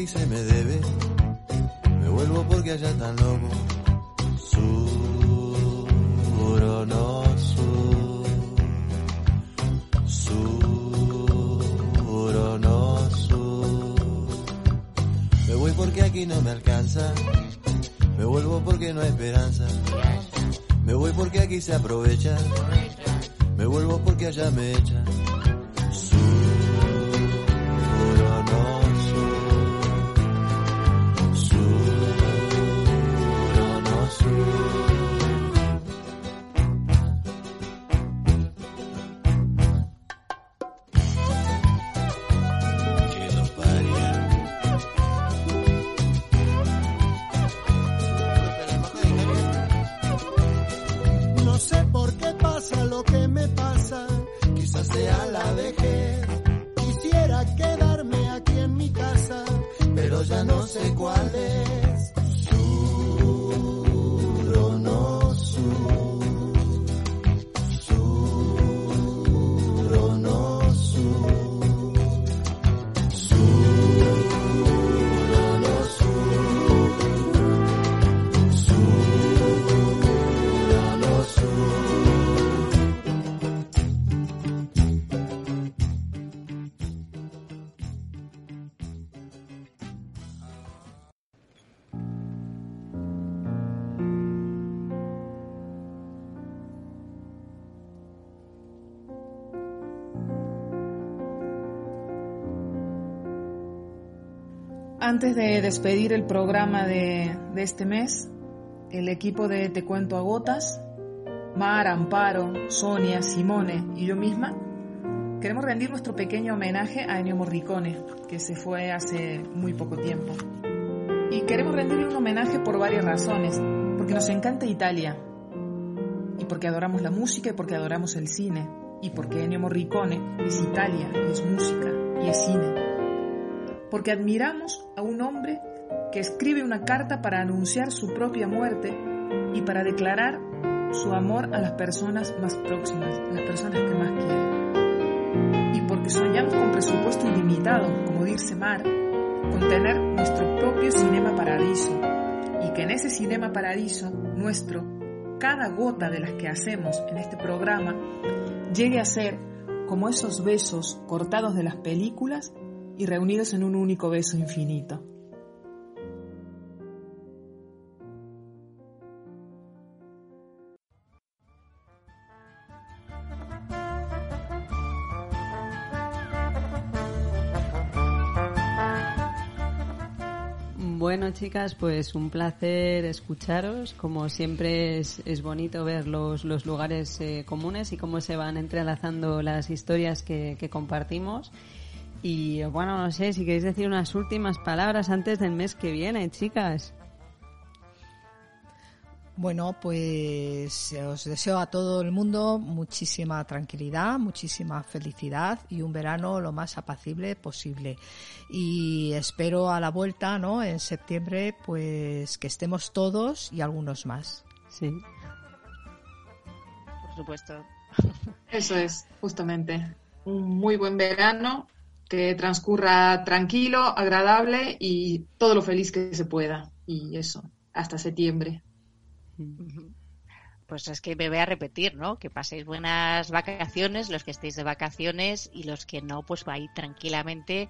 Voy porque aquí se me debe. Antes de despedir el programa de, de este mes, el equipo de Te Cuento a Gotas, Mar, Amparo, Sonia, Simone y yo misma, queremos rendir nuestro pequeño homenaje a Ennio Morricone, que se fue hace muy poco tiempo. Y queremos rendirle un homenaje por varias razones, porque nos encanta Italia, y porque adoramos la música y porque adoramos el cine, y porque Ennio Morricone es Italia, es música, y es cine. Porque admiramos a un hombre que escribe una carta para anunciar su propia muerte y para declarar su amor a las personas más próximas, a las personas que más quiere. Y porque soñamos con presupuesto ilimitado, como dice Mar, con tener nuestro propio cinema paradiso. Y que en ese cinema paradiso nuestro, cada gota de las que hacemos en este programa llegue a ser como esos besos cortados de las películas y reunidos en un único beso infinito. Bueno, chicas, pues un placer escucharos. Como siempre es, bonito ver los, lugares eh, comunes y cómo se van entrelazando las historias que compartimos. Y bueno, no sé si queréis decir unas últimas palabras antes del mes que viene, chicas. Bueno, pues os deseo a todo el mundo muchísima tranquilidad, muchísima felicidad y un verano lo más apacible posible. Y espero a la vuelta, ¿no? En septiembre, pues que estemos todos y algunos más. Sí. Por supuesto. Eso es, justamente. Un muy buen verano, que transcurra tranquilo, agradable y todo lo feliz que se pueda. Y eso, hasta septiembre. Pues es que me voy a repetir, ¿no? Que paséis buenas vacaciones, los que estéis de vacaciones y los que no, pues ahí tranquilamente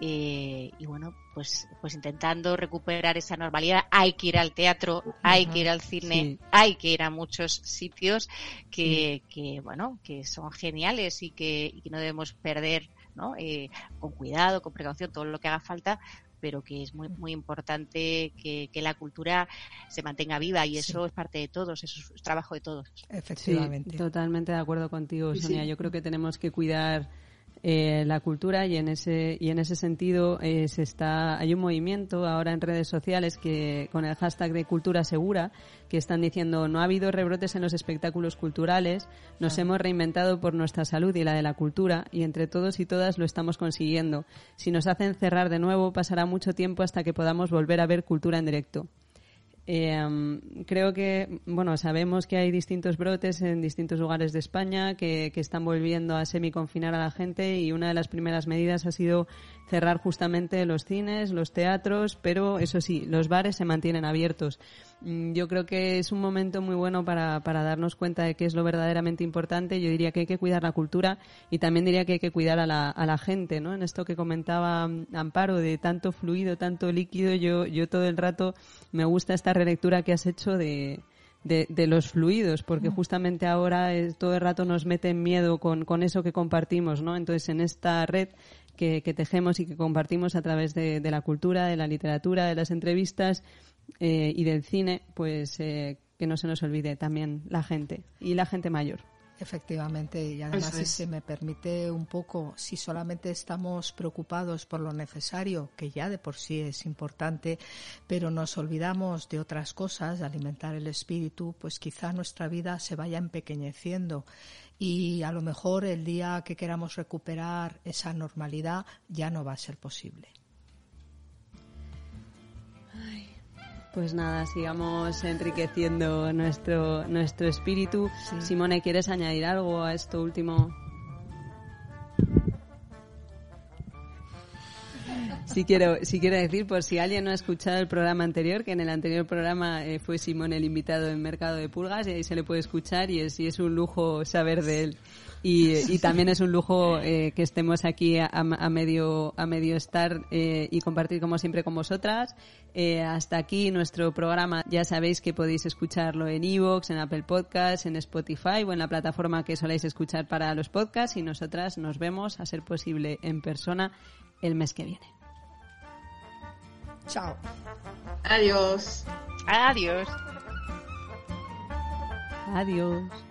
eh, y bueno, pues, pues intentando recuperar esa normalidad. Hay que ir al teatro, hay que ir al cine, Sí. hay que ir a muchos sitios que, que bueno, que son geniales y que, y que no debemos perder, ¿no? Eh, con cuidado, con precaución, todo lo que haga falta, pero que es muy muy importante que, que la cultura se mantenga viva y eso es parte de todos, eso es trabajo de todos. Efectivamente. Sí, totalmente de acuerdo contigo, Sonia. sí. Yo creo que tenemos que cuidar eh, la cultura y en ese y en ese sentido eh, se está hay un movimiento ahora en redes sociales que con el hashtag de cultura segura que están diciendo no ha habido rebrotes en los espectáculos culturales nos hemos reinventado por nuestra salud y la de la cultura y entre todos y todas lo estamos consiguiendo. Si nos hacen cerrar de nuevo pasará mucho tiempo hasta que podamos volver a ver cultura en directo eh, creo que, bueno, sabemos que hay distintos brotes en distintos lugares de España que, que están volviendo a semiconfinar a la gente y una de las primeras medidas ha sido cerrar justamente los cines, los teatros, pero eso sí, los bares se mantienen abiertos. Mm, Yo creo que es un momento muy bueno para, para darnos cuenta de qué es lo verdaderamente importante. Yo diría que hay que cuidar la cultura y también diría que hay que cuidar a la, a la gente, ¿no? En esto que comentaba mm, Amparo de tanto fluido, tanto líquido, yo, yo todo el rato me gusta esta relectura que has hecho de, de, de los fluidos, porque justamente ahora es- todo el rato nos mete en miedo con, con eso que compartimos, ¿no? Entonces, en esta red que, que tejemos y que compartimos a través de, de la cultura, de la literatura, de las entrevistas eh, y del cine, pues eh, que no se nos olvide también la gente y la gente mayor. Efectivamente, y además, si se me permite un poco, si solamente estamos preocupados por lo necesario, que ya de por sí es importante, pero nos olvidamos de otras cosas, de alimentar el espíritu, pues quizá nuestra vida se vaya empequeñeciendo y a lo mejor el día que queramos recuperar esa normalidad ya no va a ser posible. Pues nada, sigamos enriqueciendo nuestro, nuestro espíritu. Simone, ¿quieres añadir algo a esto último? Sí quiero, sí quiero decir, por si alguien no ha escuchado el programa anterior, que en el anterior programa eh, fue Simón el invitado en Mercado de Pulgas y ahí se le puede escuchar y es, y es un lujo saber de él. Y, y también es un lujo eh, que estemos aquí a, a medio, a medio estar eh, y compartir como siempre con vosotras. Eh, hasta aquí nuestro programa. Ya sabéis que podéis escucharlo en Evox, en Apple Podcasts, en Spotify o en la plataforma que soláis escuchar para los podcasts y nosotras nos vemos, a ser posible, en persona el mes que viene. Chao. Adiós. Adiós. Adiós.